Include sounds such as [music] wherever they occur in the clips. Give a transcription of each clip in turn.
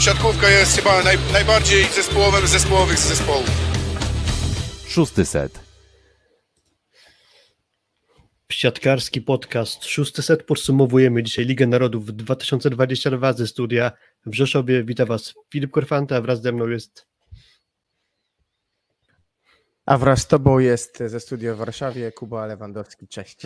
siatkówka jest chyba naj, najbardziej zespołowym z zespołowych zespołów. Szósty set. Siatkarski podcast. Szósty set podsumowujemy dzisiaj Ligę Narodów 2022 ze studia w Rzeszowie. Witam Was Filip Korfanta, wraz ze mną jest a wraz z Tobą jest ze studia w Warszawie Kuba Lewandowski. Cześć.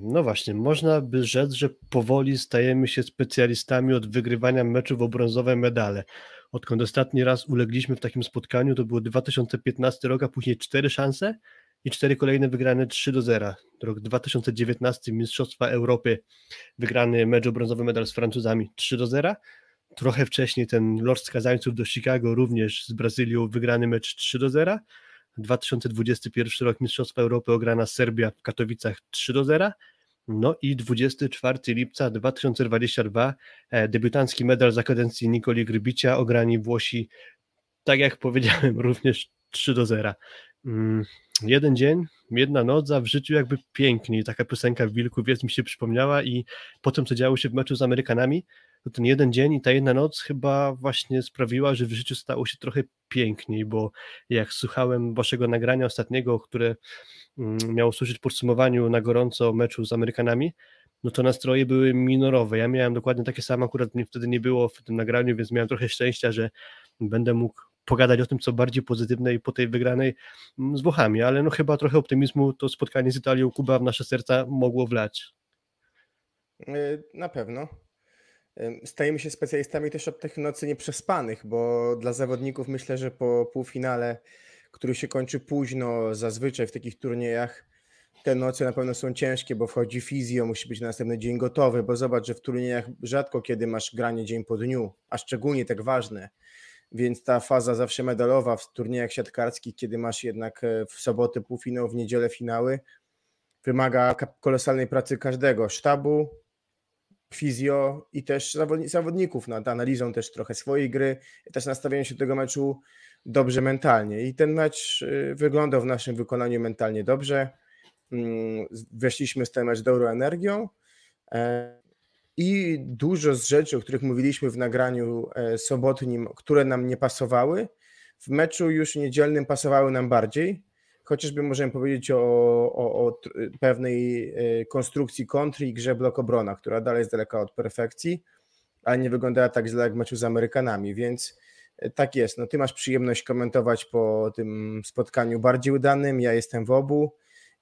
No właśnie, można by rzec, że powoli stajemy się specjalistami od wygrywania meczów o brązowe medale. Odkąd ostatni raz ulegliśmy w takim spotkaniu, to było 2015 rok, a później cztery szanse i cztery kolejne wygrane 3 do 0. Rok 2019 Mistrzostwa Europy, wygrany mecz o brązowy medal z Francuzami 3 do 0. Trochę wcześniej ten Lord Skazańców do Chicago, również z Brazylią, wygrany mecz 3 do 0. 2021 rok Mistrzostwa Europy ograna Serbia w Katowicach 3 do 0. No i 24 lipca 2022 e, debiutancki medal za kadencji Nikoli Grybicia ograni Włosi, tak jak powiedziałem, [laughs] również 3 do 0. Mm, jeden dzień, jedna noc, w życiu jakby piękniej. Taka piosenka w Wilku Wiec mi się przypomniała i po tym, co działo się w meczu z Amerykanami, to ten jeden dzień i ta jedna noc chyba właśnie sprawiła, że w życiu stało się trochę piękniej, bo jak słuchałem waszego nagrania ostatniego, które mm, miało służyć podsumowaniu na gorąco meczu z Amerykanami, no to nastroje były minorowe. Ja miałem dokładnie takie same, akurat mnie wtedy nie było w tym nagraniu, więc miałem trochę szczęścia, że będę mógł pogadać o tym, co bardziej pozytywne i po tej wygranej mm, z Włochami, ale no chyba trochę optymizmu to spotkanie z Italią Kuba w nasze serca mogło wlać. E, na pewno. Stajemy się specjalistami też od tych nocy nieprzespanych, bo dla zawodników myślę, że po półfinale, który się kończy późno, zazwyczaj w takich turniejach, te noce na pewno są ciężkie, bo wchodzi fizjo, musi być na następny dzień gotowy, bo zobacz, że w turniejach rzadko kiedy masz granie dzień po dniu, a szczególnie tak ważne. Więc ta faza zawsze medalowa w turniejach siatkarskich, kiedy masz jednak e, w sobotę półfinał, w niedzielę finały, wymaga kolosalnej pracy każdego, sztabu, fizjo i też zawodników nad analizą też trochę swojej gry, też nastawieniem się do tego meczu dobrze mentalnie. I ten mecz y, wyglądał w naszym wykonaniu mentalnie dobrze. Mm, weszliśmy z ten mecz dobrą energią e, i dużo z rzeczy, o których mówiliśmy w nagraniu e, sobotnim, które nam nie pasowały, w meczu już niedzielnym pasowały nam bardziej chociażby możemy powiedzieć o, o, o pewnej e, konstrukcji kontry i grze blok obrona, która dalej jest daleka od perfekcji, ale nie wyglądała tak źle jak w meczu z Amerykanami, więc e, tak jest. No ty masz przyjemność komentować po tym spotkaniu bardziej udanym, ja jestem w obu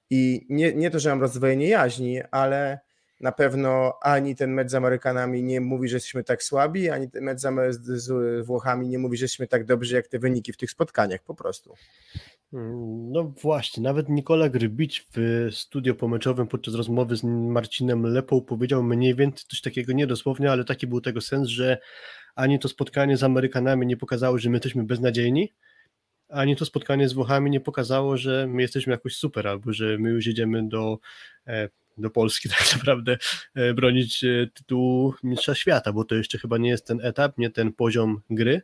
i nie, nie to, że mam rozdwojenie jaźni, ale na pewno ani ten mecz z Amerykanami nie mówi, że jesteśmy tak słabi, ani ten mecz z Włochami nie mówi, że jesteśmy tak dobrzy, jak te wyniki w tych spotkaniach, po prostu. No właśnie, nawet Nikola Grybicz w studio pomeczowym podczas rozmowy z Marcinem Lepą powiedział mniej więcej coś takiego niedosłownie, ale taki był tego sens, że ani to spotkanie z Amerykanami nie pokazało, że my jesteśmy beznadziejni, ani to spotkanie z Włochami nie pokazało, że my jesteśmy jakoś super, albo że my już jedziemy do, e, do Polski [laughs] tak naprawdę e, bronić e, tytułu mistrza świata, bo to jeszcze chyba nie jest ten etap, nie ten poziom gry,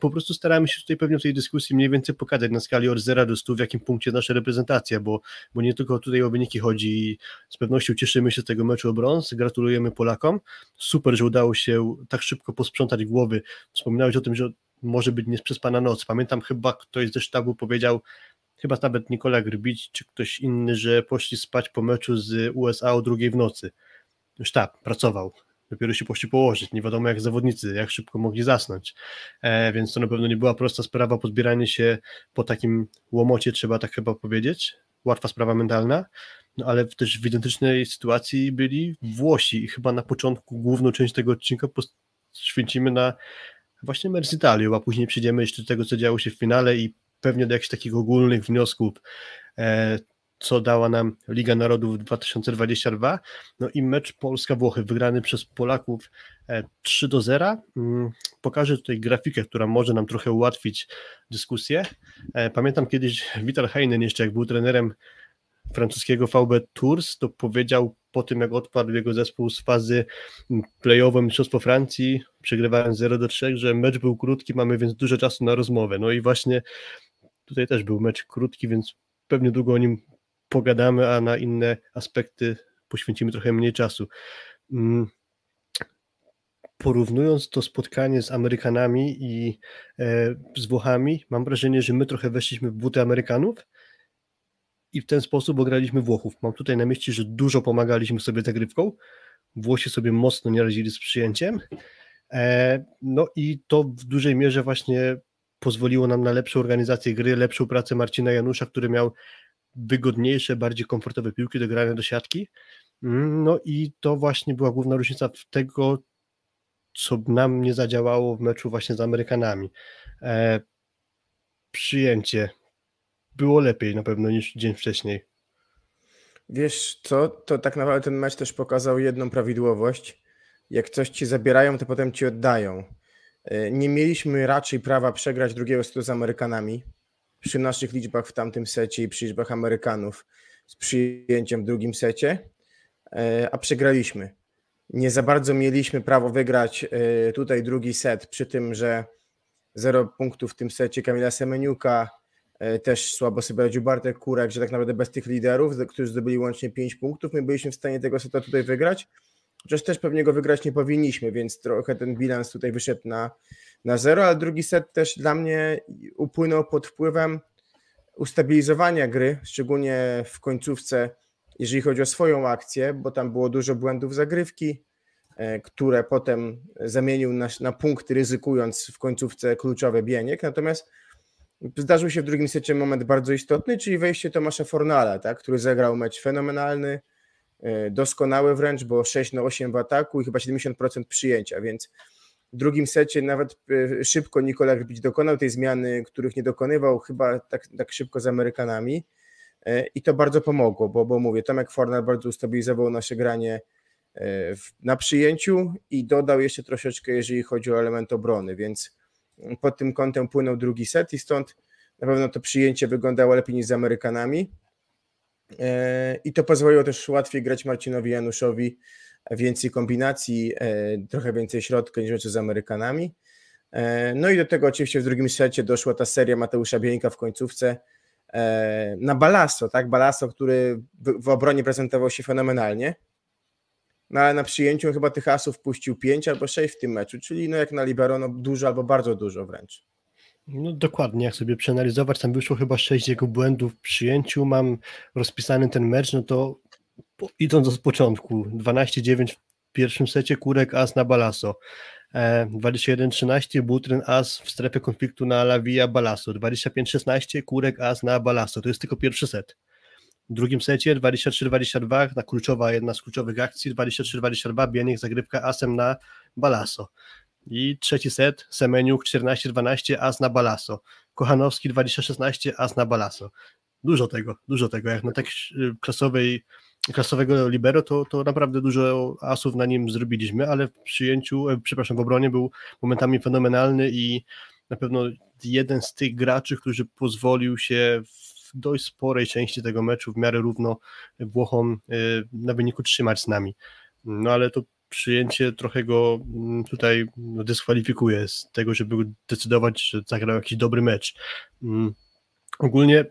po prostu staramy się tutaj pewnie w tej dyskusji mniej więcej pokazać na skali od 0 do 100 w jakim punkcie nasza reprezentacja, bo, bo nie tylko tutaj o wyniki chodzi z pewnością cieszymy się z tego meczu o brąz, gratulujemy Polakom, super, że udało się tak szybko posprzątać głowy, wspominałeś o tym, że może być niesprzespana noc, pamiętam chyba ktoś ze sztabu powiedział, chyba nawet Nikola Grbić czy ktoś inny, że poszli spać po meczu z USA o drugiej w nocy, sztab pracował, dopiero się poszli położyć. Nie wiadomo jak zawodnicy, jak szybko mogli zasnąć. E, więc to na pewno nie była prosta sprawa, pozbieranie się po takim łomocie, trzeba tak chyba powiedzieć. Łatwa sprawa mentalna, no ale też w identycznej sytuacji byli Włosi i chyba na początku główną część tego odcinka poświęcimy na właśnie Merzitalię, a później przyjdziemy jeszcze do tego, co działo się w finale i pewnie do jakichś takich ogólnych wniosków, e, co dała nam Liga Narodów 2022. No i mecz Polska-Włochy wygrany przez Polaków 3 e, do 0. Mm, pokażę tutaj grafikę, która może nam trochę ułatwić dyskusję. E, pamiętam kiedyś Vital Heinen jeszcze jak był trenerem francuskiego VB Tours, to powiedział po tym jak odpadł jego zespół z fazy playowej Mistrzostwo Francji, przegrywając 0 do 3, że mecz był krótki, mamy więc dużo czasu na rozmowę. No i właśnie tutaj też był mecz krótki, więc pewnie długo o nim pogadamy, a na inne aspekty poświęcimy trochę mniej czasu. Mm. porównując to spotkanie z Amerykanami i e, z Włochami, mam wrażenie, że my trochę weszliśmy w buty Amerykanów i w ten sposób ograliśmy Włochów. Mam tutaj na myśli, że dużo pomagaliśmy sobie zagrywką. Włosi sobie mocno nie radzili z przyjęciem. E, no i to w dużej mierze właśnie pozwoliło nam na lepszą organizację gry, lepszą pracę Marcina Janusza, który miał wygodniejsze, bardziej komfortowe piłki do grania do siatki. Mm, no i to właśnie była główna różnica w tego, co nam nie zadziałało w meczu właśnie z Amerykanami. E, przyjęcie było lepiej na pewno niż dzień wcześniej. Wiesz co, to tak naprawdę ten mecz też pokazał jedną prawidłowość. Jak coś ci zabierają, to potem ci oddają. E, nie mieliśmy raczej prawa przegrać drugiego setu z Amerykanami przy naszych liczbach w tamtym secie i przy liczbach Amerykanów z przyjęciem w drugim secie, e, a przegraliśmy. Nie za bardzo mieliśmy prawo wygrać e, tutaj drugi set, przy tym, że zero punktów w tym secie Kamila Semeniuka, też słabo sobie radził Bartek Kurek, że tak naprawdę bez tych liderów, którzy zdobyli łącznie 5 punktów, my byliśmy w stanie tego seta tutaj wygrać, chociaż też pewnie go wygrać nie powinniśmy, więc trochę ten bilans tutaj wyszedł na, na zero, ale drugi set też dla mnie upłynął pod wpływem ustabilizowania gry, szczególnie w końcówce, jeżeli chodzi o swoją akcję, bo tam było dużo błędów zagrywki, e, które potem zamienił na, na punkty, ryzykując w końcówce kluczowe bieniek. Natomiast zdarzył się w drugim secie moment bardzo istotny, czyli wejście Tomasza Fornala, tak, który zagrał mecz fenomenalny, e, doskonały wręcz, bo 6 na 8 w ataku i chyba 70% przyjęcia, więc w drugim secie nawet e, szybko Nikola Grbić dokonał tej zmiany, których nie dokonywał chyba tak, tak szybko z Amerykanami e, i to bardzo pomogło, bo, bo mówię, Tomek Fornal bardzo ustabilizował nasze granie na przyjęciu i dodał jeszcze troszeczkę, jeżeli chodzi o element obrony, więc pod tym kątem płynął drugi set i stąd na pewno to przyjęcie wyglądało lepiej niż z Amerykanami. E, I to pozwoliło też łatwiej grać Marcinowi Januszowi więcej kombinacji, e, trochę więcej środka niż z Amerykanami. E, no i do tego oczywiście w drugim secie doszła ta seria Mateusza Bieńka w końcówce na Balasso, tak? Balasso, który w obronie prezentował się fenomenalnie. No ale na przyjęciu chyba tych asów puścił 5 albo 6 w tym meczu, czyli no jak na libero no dużo albo bardzo dużo wręcz. No dokładnie, jak sobie przeanalizować, tam wyszło chyba 6 jego błędów w przyjęciu, mam rozpisany ten mecz, no to idąc od początku, 12-9 w pierwszym secie, Kurek as na Balaso, 21-13 Butryn as w strefie konfliktu na Lavia Balaso, 25-16 Kurek as na Balaso, to jest tylko pierwszy set. W drugim secie 23-22, na kluczowa, jedna z kluczowych akcji, 23-22, Bieniek, zagrywka asem na Balaso. I trzeci set, Semeniuk 14-12, as na Balaso. Kochanowski 20-16, as na Balaso. Dużo tego, dużo tego. Jak na tak klasowej, klasowego libero, to, to naprawdę dużo asów na nim zrobiliśmy, ale w przyjęciu, e, przepraszam, w obronie był momentami fenomenalny i na pewno jeden z tych graczy, którzy pozwolił się w dość sporej części tego meczu w miarę równo Włochom y, na wyniku trzymać z nami. No ale to przyjęcie trochę go mm, tutaj no, dyskwalifikuje z tego, żeby decydować, że zagrał jakiś dobry mecz. Mm, ogólnie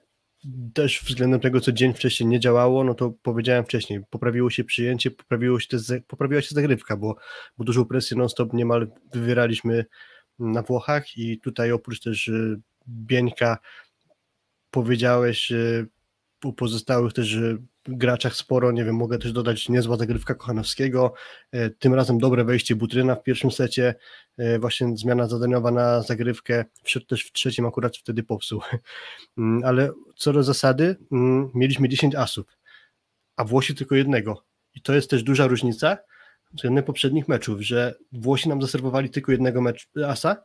też względem tego, co dzień wcześniej nie działało, no to powiedziałem wcześniej, poprawiło się przyjęcie, poprawiło się te, poprawiła się zagrywka, bo, bo dużą presję non-stop niemal wywieraliśmy na Włochach i tutaj oprócz też y, Bieńka powiedziałeś y, pozostałych też graczach sporo, nie wiem, mogę też dodać niezła zagrywka Kochanowskiego, y, tym razem dobre wejście Butryna w pierwszym secie, właśnie zmiana zadaniowa na zagrywkę, wszedł też w trzecim akurat wtedy popsuł, [laughs] mm, ale co do zasady mm, mieliśmy 10 asów, a Włosi tylko jednego. I to jest też duża różnica względem poprzednich meczów, że Włosi nam zaserwowali tylko jednego mecz, asa,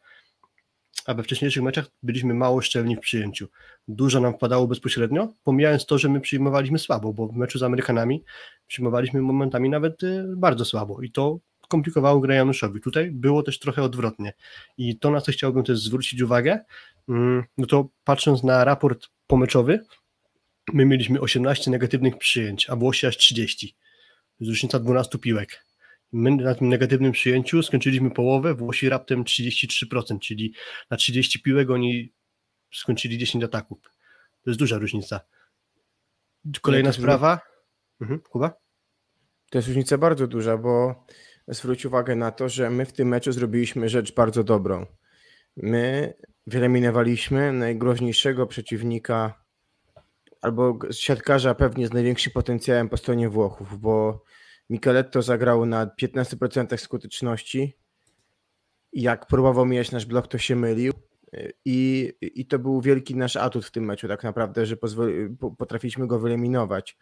a we wcześniejszych meczach byliśmy mało szczelni w przyjęciu. Dużo nam wpadało bezpośrednio, pomijając to, że my przyjmowaliśmy słabo, bo w meczu z Amerykanami przyjmowaliśmy momentami nawet y, bardzo słabo i to komplikowało grę Januszowi. Tutaj było też trochę odwrotnie i to, na co chciałbym też zwrócić uwagę, mm, no to patrząc na raport pomeczowy, my mieliśmy 18 negatywnych przyjęć, a Włosi aż 30. To jest różnica 12 piłek. My na tym negatywnym przyjęciu skończyliśmy połowę, Włosi raptem 33%, czyli na 30 piłek oni skończyli 10 ataków. To jest duża różnica. Kolejna sprawa. Mhm, Kuba? To jest różnica bardzo duża, bo zwróć uwagę na to, że my w tym meczu zrobiliśmy rzecz bardzo dobrą. My wyeliminowaliśmy najgroźniejszego przeciwnika albo siatkarza pewnie z największym potencjałem po stronie Włochów, bo Micheletto zagrał na 15% skuteczności. Jak próbował mijać nasz blok, to się mylił. I, I to był wielki nasz atut w tym meczu, tak naprawdę, że pozwoli, potrafiliśmy go wyeliminować.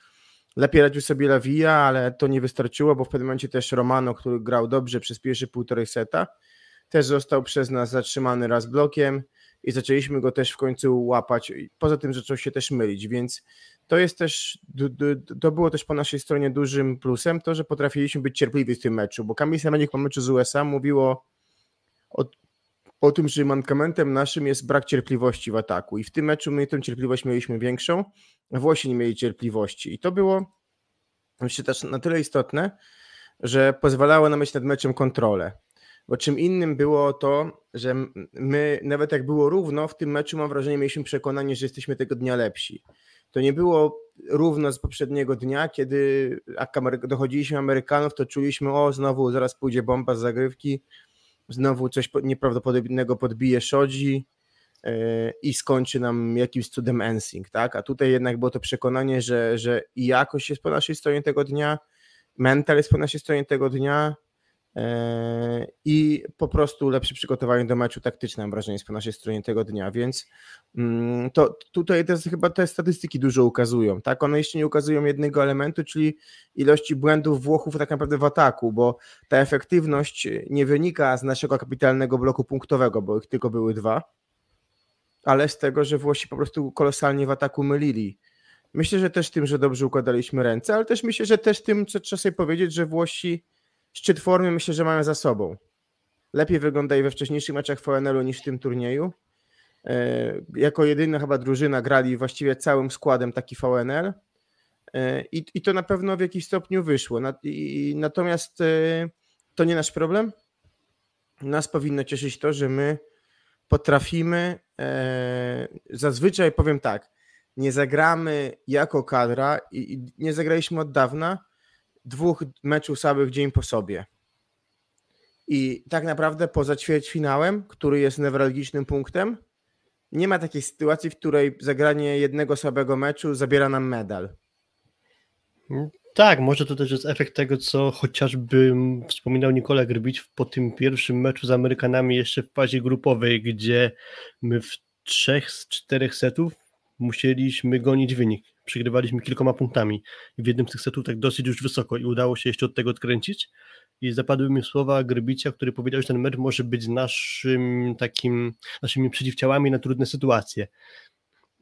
Lepiej radził sobie Lawija, ale to nie wystarczyło, bo w pewnym momencie też Romano, który grał dobrze przez pierwsze półtorej seta, też został przez nas zatrzymany raz blokiem i zaczęliśmy go też w końcu łapać. Poza tym zaczął się też mylić, więc to jest też, to było też po naszej stronie dużym plusem, to, że potrafiliśmy być cierpliwi w tym meczu, bo Kamil Semenik po meczu z USA mówiło o, o tym, że mankamentem naszym jest brak cierpliwości w ataku i w tym meczu my tę cierpliwość mieliśmy większą, a Włosi nie mieli cierpliwości i to było myślę też na tyle istotne, że pozwalało nam mieć nad meczem kontrolę. Bo czym innym było to, że my, nawet jak było równo, w tym meczu mam wrażenie, mieliśmy przekonanie, że jesteśmy tego dnia lepsi. To nie było równo z poprzedniego dnia, kiedy dochodziliśmy Amerykanów, to czuliśmy, o znowu zaraz pójdzie bomba z zagrywki, znowu coś nieprawdopodobnego podbije Szodzi yy, i skończy nam jakimś cudem Ensing, tak? A tutaj jednak było to przekonanie, że, że i jakość jest po naszej stronie tego dnia, mental jest po naszej stronie tego dnia, E, i po prostu lepsze przygotowanie do meczu taktyczne, mam wrażenie, jest po naszej stronie tego dnia, więc mm, to tutaj te, chyba te statystyki dużo ukazują, tak? One jeszcze nie ukazują jednego elementu, czyli ilości błędów Włochów tak naprawdę w ataku, bo ta efektywność nie wynika z naszego kapitalnego bloku punktowego, bo ich tylko były dwa, ale z tego, że Włosi po prostu kolosalnie w ataku mylili. Myślę, że też tym, że dobrze układaliśmy ręce, ale też myślę, że też tym, co trzeba sobie powiedzieć, że Włosi szczyt formy myślę, że mają za sobą. Lepiej wygląda i we wcześniejszych meczach VNL-u niż w tym turnieju. E, jako jedyna chyba drużyna grali właściwie całym składem taki VNL e, i, i to na pewno w jakiś stopniu wyszło. Natomiast e, to nie nasz problem. Nas powinno cieszyć to, że my potrafimy, zazwyczaj powiem tak, nie zagramy jako kadra i nie zagraliśmy od dawna, dwóch meczów słabych dzień po sobie. I tak naprawdę poza ćwierćfinałem, który jest newralgicznym punktem, nie ma takiej sytuacji, w której zagranie jednego słabego meczu zabiera nam medal. Tak, może to też jest efekt tego, co chociażby wspominał Nikola Grbicz po tym pierwszym meczu z Amerykanami jeszcze w fazie grupowej, gdzie my w trzech z czterech setów musieliśmy gonić wynik przegrywaliśmy kilkoma punktami. I w jednym z tych setów tak dosyć już wysoko i udało się jeszcze od tego odkręcić. I zapadły mi słowa Grybicia, który powiedział, że ten mecz może być naszym takim, naszymi przeciwciałami na trudne sytuacje.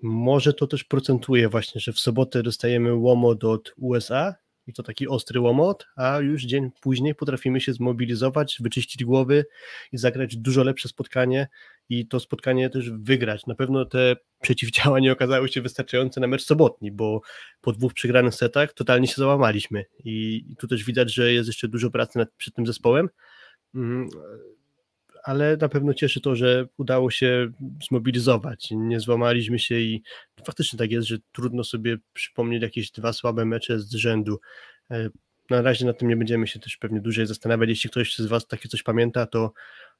Może to też procentuje właśnie, że w sobotę dostajemy łomot od USA i to taki ostry łomot, a już dzień później potrafimy się zmobilizować, wyczyścić głowy i zagrać dużo lepsze spotkanie i to spotkanie też wygrać. Na pewno te przeciwdziała nie okazały się wystarczające na mecz sobotni, bo po dwóch przegranych setach totalnie się załamaliśmy i tu też widać, że jest jeszcze dużo pracy nad, przed tym zespołem, mm, ale na pewno cieszy to, że udało się zmobilizować, nie złamaliśmy się i faktycznie tak jest, że trudno sobie przypomnieć jakieś dwa słabe mecze z rzędu. Na razie nad tym nie będziemy się też pewnie dłużej zastanawiać. Jeśli ktoś z Was takie coś pamięta, to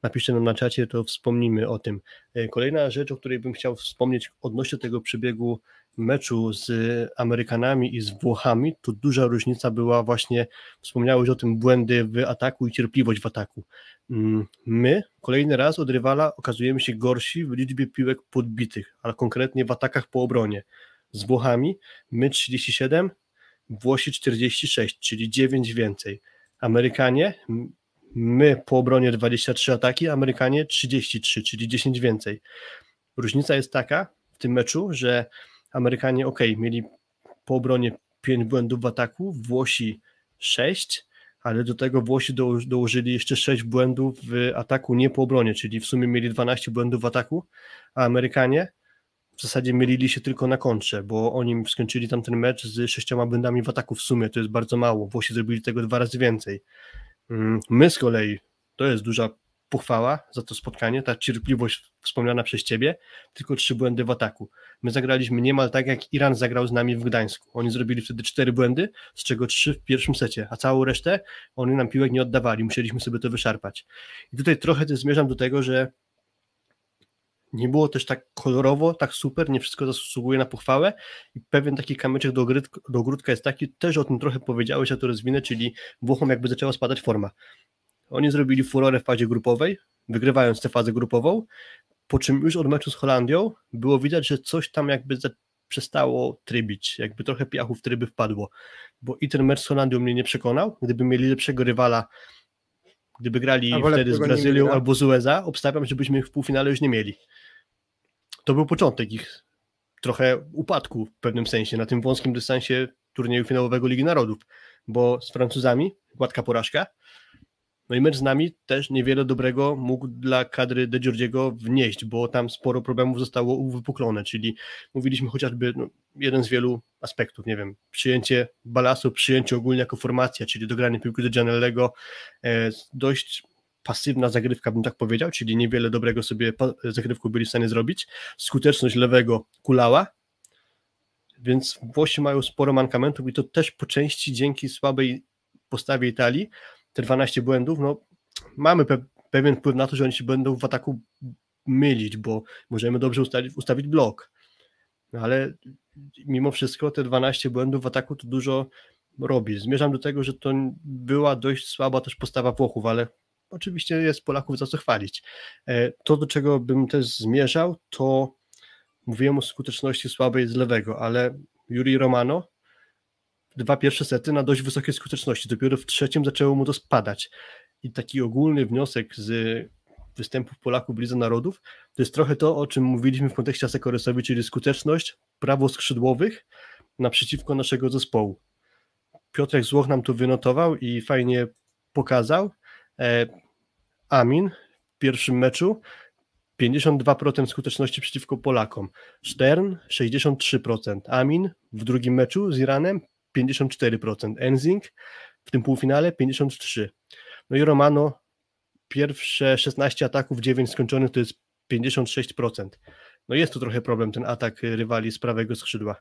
napiszcie nam na czacie, to wspomnimy o tym. E, kolejna rzecz, o której bym chciał wspomnieć odnośnie tego przebiegu meczu z Amerykanami i z Włochami, to duża różnica była właśnie, wspomniałeś o tym, błędy w ataku i cierpliwość w ataku. Mm, my kolejny raz od rywala okazujemy się gorsi w liczbie piłek podbitych, ale konkretnie w atakach po obronie. Z Włochami my 37, Włosi 46, czyli 9 więcej. Amerykanie, my po obronie 23 ataki, Amerykanie 33, czyli 10 więcej. Różnica jest taka w tym meczu, że Amerykanie, ok, mieli po obronie 5 błędów w ataku, Włosi 6, ale do tego Włosi dołożyli jeszcze 6 błędów w ataku nie po obronie, czyli w sumie mieli 12 błędów w ataku, a Amerykanie w zasadzie mylili się tylko na kontrze, bo oni skończyli tam ten mecz z sześcioma błędami w ataku w sumie, to jest bardzo mało. Włosi zrobili tego dwa razy więcej. Mm, my z kolei, to jest duża pochwała za to spotkanie, ta cierpliwość wspomniana przez ciebie, tylko trzy błędy w ataku. My zagraliśmy niemal tak, jak Iran zagrał z nami w Gdańsku. Oni zrobili wtedy cztery błędy, z czego trzy w pierwszym secie, a całą resztę oni nam piłek nie oddawali, musieliśmy sobie to wyszarpać. I tutaj trochę zmierzam do tego, że nie było też tak kolorowo, tak super, nie wszystko zasługuje na pochwałę i pewien taki kamyczek do, ogródka, do ogródka jest taki, też o tym trochę powiedziałeś, a to rozwinę, czyli Włochom jakby zaczęła spadać forma. Oni zrobili furorę w fazie grupowej, wygrywając tę fazę grupową, po czym już od meczu z Holandią było widać, że coś tam jakby przestało trybić, jakby trochę piachu w tryby wpadło, bo i ten mecz z Holandią mnie nie przekonał, gdyby mieli lepszego rywala, gdyby grali wtedy z Brazylią albo z USA, obstawiam, żebyśmy ich w półfinale już nie mieli. To był początek ich trochę upadku w pewnym sensie na tym wąskim dystansie turnieju finałowego Ligi Narodów, bo z Francuzami gładka porażka, no i mecz z nami też niewiele dobrego mógł dla kadry De Giorgiego wnieść, bo tam sporo problemów zostało uwypuklone, czyli mówiliśmy chociażby no, jeden z wielu aspektów, nie wiem, przyjęcie balasu, przyjęcie ogólnie jako formacja, czyli dogranie piłki do Gianellego, e, dość pasywna zagrywka, bym tak powiedział, czyli niewiele dobrego sobie zagrywku byli w stanie zrobić, skuteczność lewego kulała, więc Włosi mają sporo mankamentów i to też po części dzięki słabej postawie Italii, te 12 błędów, no mamy pe pewien wpływ na to, że oni się będą w ataku mylić, bo możemy dobrze ustawić, ustawić blok, no, ale mimo wszystko te 12 błędów w ataku to dużo robi. Zmierzam do tego, że to była dość słaba też postawa Włochów, ale oczywiście jest Polaków za co chwalić. E, to, do czego bym też zmierzał, to mówiłem o skuteczności słabej z lewego, ale Juri Romano dwa pierwsze sety na dość wysokiej skuteczności. Dopiero w trzecim zaczęło mu to spadać. I taki ogólny wniosek z występów Polaków w Narodów to jest trochę to, o czym mówiliśmy w kontekście Asekoresowi, czyli skuteczność prawoskrzydłowych naprzeciwko naszego zespołu. Piotrek Złoch nam to wynotował i fajnie pokazał. Amin w pierwszym meczu 52% skuteczności przeciwko Polakom. Stern 63%. Amin w drugim meczu z Iranem 54%, Enzing w tym półfinale 53%. No i Romano pierwsze 16 ataków, 9 skończonych to jest 56%. No jest tu trochę problem, ten atak rywali z prawego skrzydła.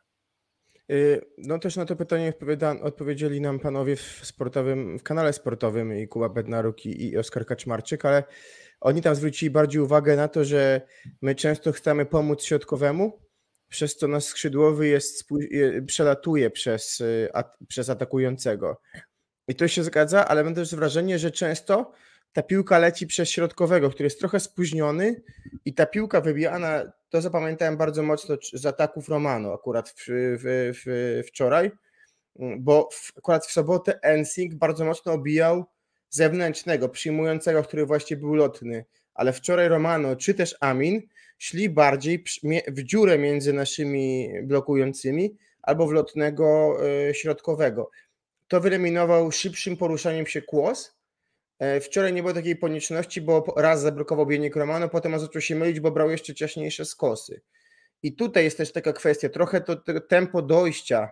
Y, no też na to pytanie odpowiedzieli nam panowie w sportowym, w kanale sportowym i Kuba Bednaruk i, Oskar Kaczmarczyk, ale oni tam zwrócili bardziej uwagę na to, że my często chcemy pomóc środkowemu, przez co nasz skrzydłowy jest, przelatuje przez, y, przez atakującego. I to się zgadza, ale mam też wrażenie, że często ta piłka leci przez środkowego, który jest trochę spóźniony i ta piłka wybijana, to zapamiętałem bardzo mocno z ataków Romano akurat w, w, w, wczoraj, bo w, akurat w sobotę Ensing bardzo mocno obijał zewnętrznego, przyjmującego, który właściwie był lotny, ale wczoraj Romano czy też Amin szli bardziej w dziurę między naszymi blokującymi albo w lotnego e, środkowego. To wyeliminował szybszym poruszaniem się kłos. E, wczoraj nie było takiej konieczności, bo raz zablokował biegnik Romano, potem zaczął się mylić, bo brał jeszcze ciaśniejsze skosy. I tutaj jest też taka kwestia, trochę to, to tempo dojścia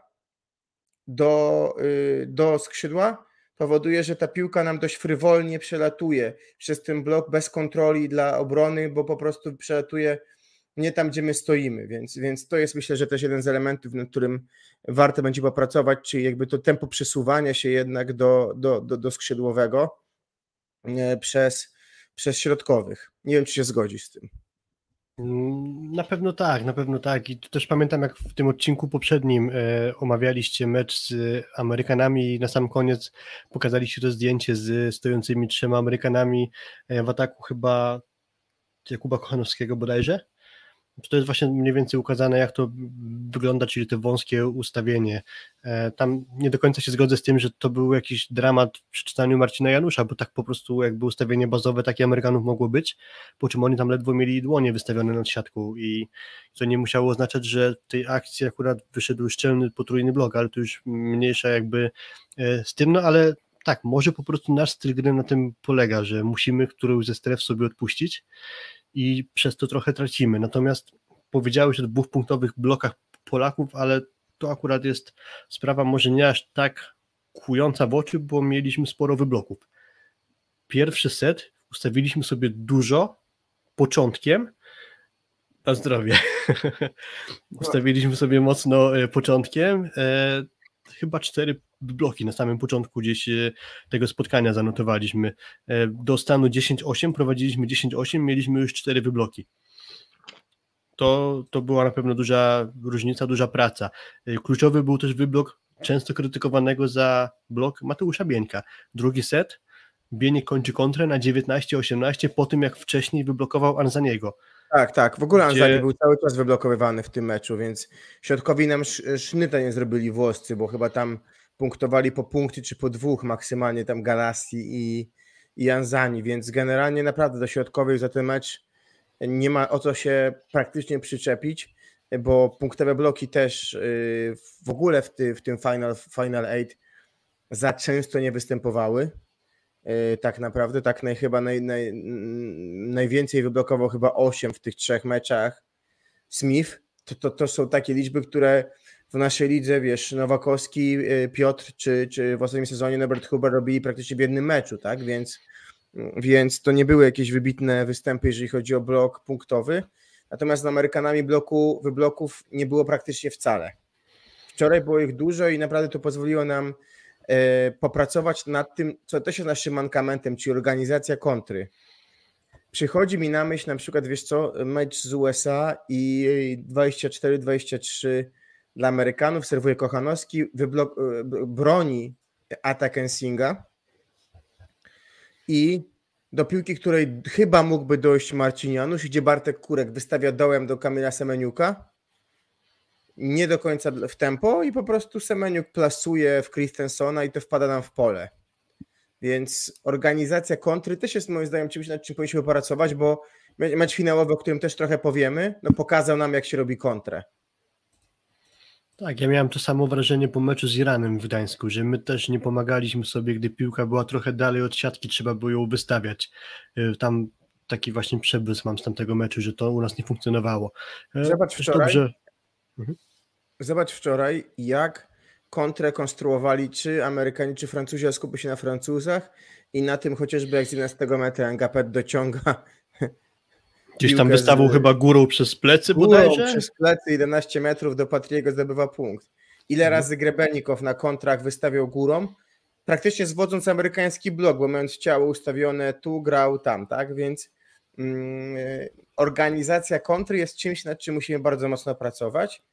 do, y, do skrzydła powoduje, że ta piłka nam dość frywolnie przelatuje przez ten blok bez kontroli dla obrony, bo po prostu przelatuje nie tam, gdzie my stoimy, więc, więc to jest myślę, że też jeden z elementów, nad którym warto będzie popracować, czyli jakby to tempo przesuwania się jednak do, do, do, do skrzydłowego przez, przez środkowych. Nie wiem, czy się zgodzisz z tym. Mm, na pewno tak, na pewno tak. I też pamiętam, jak w tym odcinku poprzednim e, omawialiście mecz z Amerykanami i na sam koniec pokazaliście to zdjęcie z stojącymi trzema Amerykanami e, w ataku chyba Jakuba Kochanowskiego bodajże to jest właśnie mniej więcej ukazane, jak to wygląda, czyli to wąskie ustawienie. E, tam nie do końca się zgodzę z tym, że to był jakiś dramat w przeczytaniu Marcina Janusza, bo tak po prostu jakby ustawienie bazowe takie Amerykanów mogło być, po czym oni tam ledwo mieli dłonie wystawione nad siatką i to nie musiało oznaczać, że w tej akcji akurat wyszedł szczelny potrójny blok, ale to już mniejsza jakby e, z tym, no ale tak, może po prostu nasz styl gry na tym polega, że musimy którąś ze stref sobie odpuścić i przez to trochę tracimy. Natomiast powiedziałeś o dwupunktowych blokach Polaków, ale to akurat jest sprawa może nie aż tak kłująca w oczy, bo mieliśmy sporo wybloków. Pierwszy set ustawiliśmy sobie dużo początkiem na zdrowie. [laughs] ustawiliśmy sobie mocno e, początkiem. E, chyba cztery bloki na samym początku gdzieś e, tego spotkania zanotowaliśmy. E, do stanu 10-8 prowadziliśmy 10-8, mieliśmy już cztery wybloki. To, to była na pewno duża różnica, duża praca. E, Kluczowy był też wyblok często krytykowanego za blok Mateusza Bieńka. Drugi set, Bieniek kończy kontrę na 19-18 po tym, jak wcześniej wyblokował Anzaniego. Tak, tak. W ogóle Gdzie- Anzani był cały czas wyblokowywany w tym meczu, więc środkowi nam sz- sznyta nie zrobili włoscy, bo chyba tam punktowali po punkcie czy po dwóch maksymalnie tam Galassi i, i Anzani, więc generalnie naprawdę do środkowych za ten mecz nie ma o co się praktycznie przyczepić, bo punktowe bloki też yy, w ogóle w, ty, w tym Final, final Eight za często nie występowały. Yy, Tak naprawdę, tak naj, chyba naj, naj, najwięcej wyblokował chyba 8 w tych trzech meczach Smith. To, to, to są takie liczby, które w naszej lidze, wiesz, Nowakowski, yy, Piotr, czy, czy w ostatnim sezonie Norbert Huber robili praktycznie w jednym meczu, tak? Więc, więc to nie były jakieś wybitne występy, jeżeli chodzi o blok punktowy. Natomiast z Amerykanami bloku, wybloków nie było praktycznie wcale. Wczoraj było ich dużo i naprawdę to pozwoliło nam e, popracować nad tym, co też jest naszym mankamentem, czyli organizacja kontry. Przychodzi mi na myśl na przykład, wiesz co, mecz z USA i 24-23 dla Amerykanów, serwuje Kochanowski, wyblok, e, broni atak Ensinga i do piłki, której chyba mógłby dojść Marcin Janusz, gdzie Bartek Kurek wystawia dołem do Kamila Semeniuka, nie do końca w tempo i po prostu Semeniuk plasuje w Christensona i to wpada nam w pole. Więc organizacja kontry też jest moim zdaniem czymś, nad czym powinniśmy pracować, bo me- mecz finałowy, o którym też trochę powiemy, no pokazał nam, jak się robi kontrę. Tak, ja miałem to samo wrażenie po meczu z Iranem w Gdańsku, że my też nie pomagaliśmy sobie, gdy piłka była trochę dalej od siatki, trzeba było ją wystawiać. Y, Tam taki właśnie przebłysk mam z tamtego meczu, że to u nas nie funkcjonowało. Y, Zobacz też wczoraj. dobrze, Zobacz wczoraj, jak kontrę konstruowali czy Amerykanie, czy Francuzi, a skupię się na Francuzach i na tym chociażby jak z 11 metra Ngapet dociąga gdzieś tam wystawał z- chyba górą przez plecy górą bodajże. przez plecy 11 metrów do Patriego zdobywa punkt. Ile Mhm. razy Grebenikow na kontrach wystawiał górą, praktycznie zwodząc amerykański blok, bo mając ciało ustawione tu, grał tam, tak? Więc mm, organizacja kontry jest czymś, nad czym musimy bardzo mocno pracować.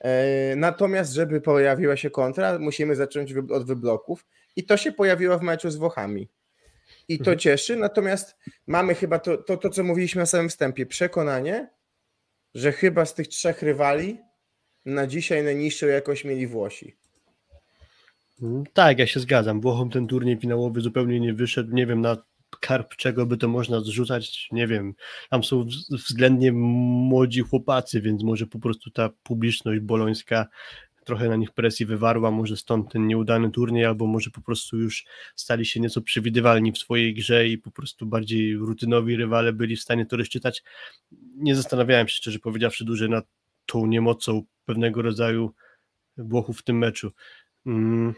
E, Natomiast, żeby pojawiła się kontra, musimy zacząć od wybloków i to się pojawiło w meczu z Włochami. I to Mhm. cieszy, natomiast mamy chyba to, to, to, co mówiliśmy na samym wstępie, przekonanie, że chyba z tych trzech rywali na dzisiaj najniższą jakość mieli Włosi. Mm, Tak, ja się zgadzam. Włochom ten turniej finałowy zupełnie nie wyszedł. Nie wiem na karp czego by to można zrzucać. Nie wiem. Tam są wz- względnie młodzi chłopacy, więc może po prostu ta publiczność bolońska trochę na nich presji wywarła. Może stąd ten nieudany turniej, albo może po prostu już stali się nieco przewidywalni w swojej grze i po prostu bardziej rutynowi rywale byli w stanie to rozczytać. Nie zastanawiałem się, szczerze powiedziawszy, dłużej nad tą niemocą pewnego rodzaju Włochów w tym meczu. Mm.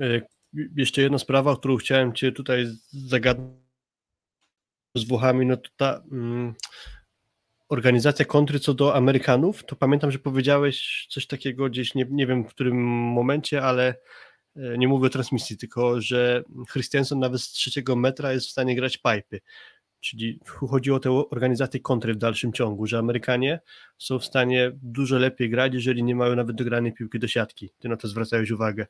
E, Jeszcze jedna sprawa, o którą chciałem Cię tutaj zagadnąć z Włochami, no to ta mm, organizacja kontry co do Amerykanów, to pamiętam, że powiedziałeś coś takiego gdzieś, nie, nie wiem w którym momencie, ale e, nie mówię o transmisji, tylko że Christiansen nawet z trzeciego metra jest w stanie grać pipy. Czyli chodzi o tę organizację kontry w dalszym ciągu, że Amerykanie są w stanie dużo lepiej grać, jeżeli nie mają nawet dogranej piłki do siatki. Ty na to zwracałeś uwagę.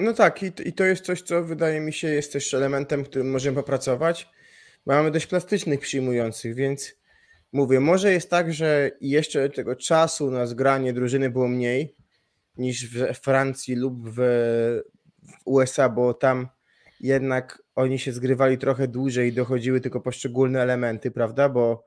No tak, i to jest coś, co wydaje mi się jest też elementem, którym możemy popracować. Mamy dość plastycznych przyjmujących, więc mówię, może jest tak, że jeszcze tego czasu na zgranie drużyny było mniej niż w Francji lub w, USA, bo tam jednak oni się zgrywali trochę dłużej i dochodziły tylko poszczególne elementy, prawda? Bo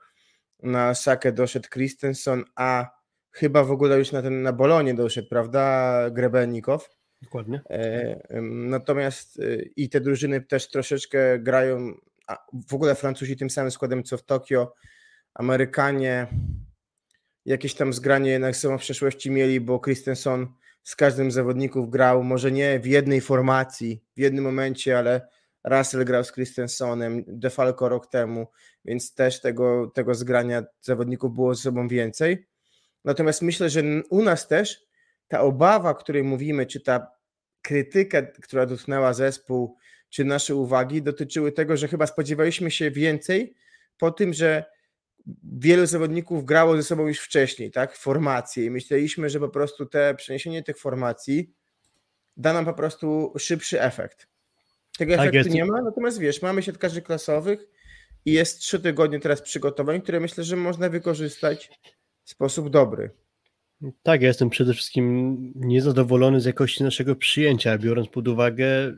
na Sakę doszedł Christensen, a chyba w ogóle już na ten na Bolonie doszedł, prawda? Grebenikow. Dokładnie. E, Natomiast e, i te drużyny też troszeczkę grają, w ogóle Francuzi tym samym składem co w Tokio, Amerykanie jakieś tam zgranie jednak są w przeszłości mieli, bo Christensen z każdym z zawodników grał, może nie w jednej formacji, w jednym momencie, ale, Russell grał z Christensenem, DeFalco rok temu, więc też tego, tego zgrania zawodników było ze sobą więcej. Natomiast myślę, że u nas też ta obawa, o której mówimy, czy ta krytyka, która dotknęła zespół, czy nasze uwagi dotyczyły tego, że chyba spodziewaliśmy się więcej po tym, że wielu zawodników grało ze sobą już wcześniej, tak, formacje i myśleliśmy, że po prostu te przeniesienie tych formacji da nam po prostu szybszy efekt. Tego tak efektu jest. nie ma, natomiast wiesz, mamy siatkarzy klasowych i jest trzy tygodnie teraz przygotowań, które myślę, że można wykorzystać w sposób dobry. Tak, ja jestem przede wszystkim niezadowolony z jakości naszego przyjęcia, biorąc pod uwagę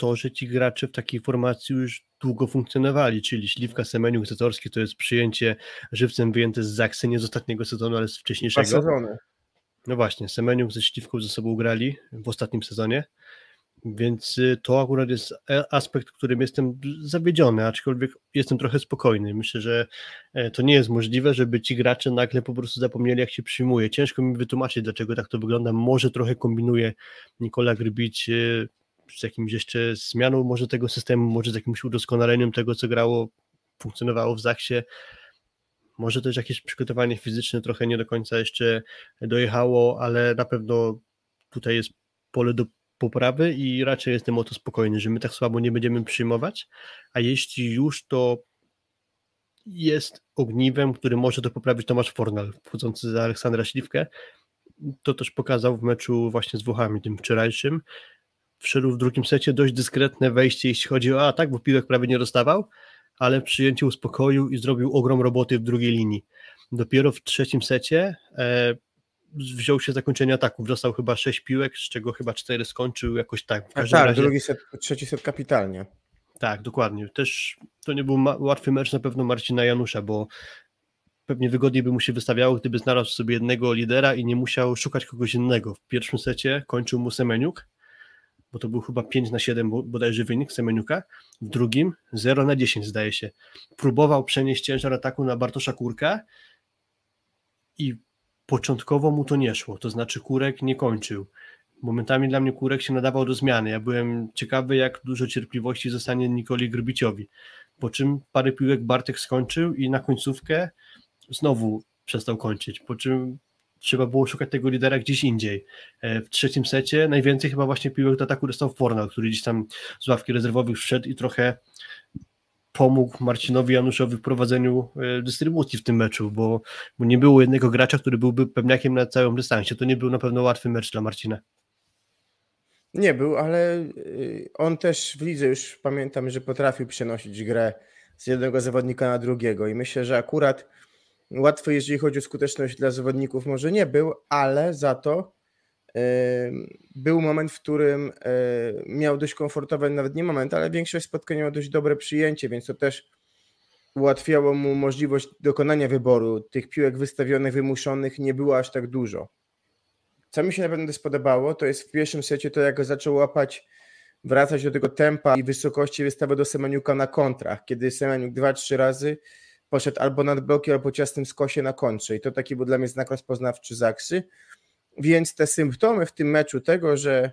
to, że ci gracze w takiej formacji już długo funkcjonowali, czyli Śliwka, Semeniuk, Zatorski to jest przyjęcie żywcem wyjęte z Zaksy, nie z ostatniego sezonu, ale z wcześniejszego. Dwa sezony. No właśnie, Semeniuk ze Śliwką ze sobą grali w ostatnim sezonie, więc y, to akurat jest aspekt, którym jestem zawiedziony, aczkolwiek jestem trochę spokojny. Myślę, że e, to nie jest możliwe, żeby ci gracze nagle po prostu zapomnieli, jak się przyjmuje. Ciężko mi wytłumaczyć, dlaczego tak to wygląda. Może trochę kombinuje Nikola Grbić y, z jakimś jeszcze zmianą może tego systemu, może z jakimś udoskonaleniem tego, co grało, funkcjonowało w Zachsie. Może też jakieś przygotowanie fizyczne trochę nie do końca jeszcze dojechało, ale na pewno tutaj jest pole do poprawy i raczej jestem o to spokojny, że my tak słabo nie będziemy przyjmować, a jeśli już to jest ogniwem, który może to poprawić Tomasz Fornal, wchodzący za Aleksandra Śliwkę, to też pokazał w meczu właśnie z Włochami, tym wczorajszym, wszedł w drugim secie dość dyskretne wejście, jeśli chodzi o atak, bo piłek prawie nie dostawał, ale w przyjęciu uspokoił i zrobił ogrom roboty w drugiej linii. Dopiero w trzecim secie e, wziął się zakończenia ataków, dostał chyba sześć piłek, z czego chyba cztery skończył jakoś tak. W tak, razie... drugi set, trzeci set kapitalnie. Tak, dokładnie. Też to nie był łatwy mecz na pewno Marcina Janusza, bo pewnie wygodniej by mu się wystawiało, gdyby znalazł sobie jednego lidera i nie musiał szukać kogoś innego. W pierwszym secie kończył mu Semeniuk, bo to był chyba 5 na 7 bodajże wynik Semeniuka, w drugim 0 na 10 zdaje się. Próbował przenieść ciężar ataku na Bartosza Kurka i początkowo mu to nie szło, to znaczy Kurek nie kończył. Momentami dla mnie Kurek się nadawał do zmiany. Ja byłem ciekawy, jak dużo cierpliwości zostanie Nikoli Grbiciowi. Po czym parę piłek Bartek skończył i na końcówkę znowu przestał kończyć. Po czym trzeba było szukać tego lidera gdzieś indziej. E, w trzecim secie najwięcej chyba właśnie piłek do ataku dostał Fornal, który gdzieś tam z ławki rezerwowych wszedł i trochę pomógł Marcinowi Januszowi w prowadzeniu e, dystrybucji w tym meczu, bo, bo nie było jednego gracza, który byłby pewniakiem na całym dystansie. To nie był na pewno łatwy mecz dla Marcina. Nie był, ale y, on też w lidze już pamiętam, że potrafił przenosić grę z jednego zawodnika na drugiego i myślę, że akurat Łatwy, jeżeli chodzi o skuteczność dla zawodników, może nie był, ale za to był moment, w którym miał dość komfortowy, nawet nie moment, ale większość spotkań miał dość dobre przyjęcie, więc to też ułatwiało mu możliwość dokonania wyboru. Tych piłek wystawionych, wymuszonych nie było aż tak dużo. Co mi się naprawdę spodobało, to jest w pierwszym secie to, jak zaczął łapać, wracać do tego tempa i wysokości wystawy do Semeniuka na kontrach, kiedy Semeniuk dwa, trzy razy poszedł albo nad bloki, albo ciasnym skosie na kontrze. I to taki był dla mnie znak rozpoznawczy Zaksy, więc te symptomy w tym meczu tego, że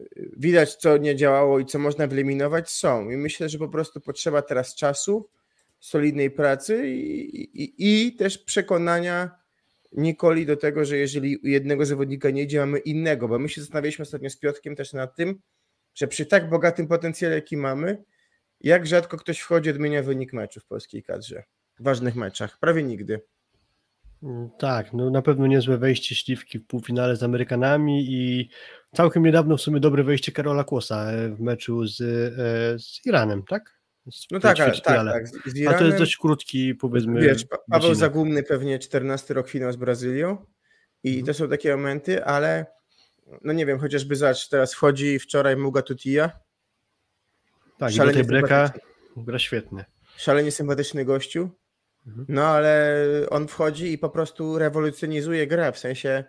y, widać co nie działało i co można wyeliminować są. I myślę, że po prostu potrzeba teraz czasu, solidnej pracy i, i, i też przekonania Nikoli do tego, że jeżeli jednego zawodnika nie idzie, mamy innego, bo my się zastanawialiśmy ostatnio z Piotrkiem też nad tym, że przy tak bogatym potencjale, jaki mamy, jak rzadko ktoś wchodzi, odmienia wynik meczu w polskiej kadrze. W ważnych meczach. Prawie nigdy. Mm, tak, no na pewno niezłe wejście Śliwki w półfinale z Amerykanami i całkiem niedawno w sumie dobre wejście Karola Kłosa e, w meczu z, e, z Iranem, tak? Z no tak, ale, tak, tak. Z Iranem, A to jest dość krótki, powiedzmy. Wiesz, Paweł Zagumny pewnie 14 rok finał z Brazylią i mhm. to są takie momenty, ale no nie wiem, chociażby zacz, teraz wchodzi wczoraj Muga Tutija, tak, Szalenie i do breka gra świetnie. Szalenie sympatyczny gościu. Mhm. No ale on wchodzi i po prostu rewolucjonizuje grę, w sensie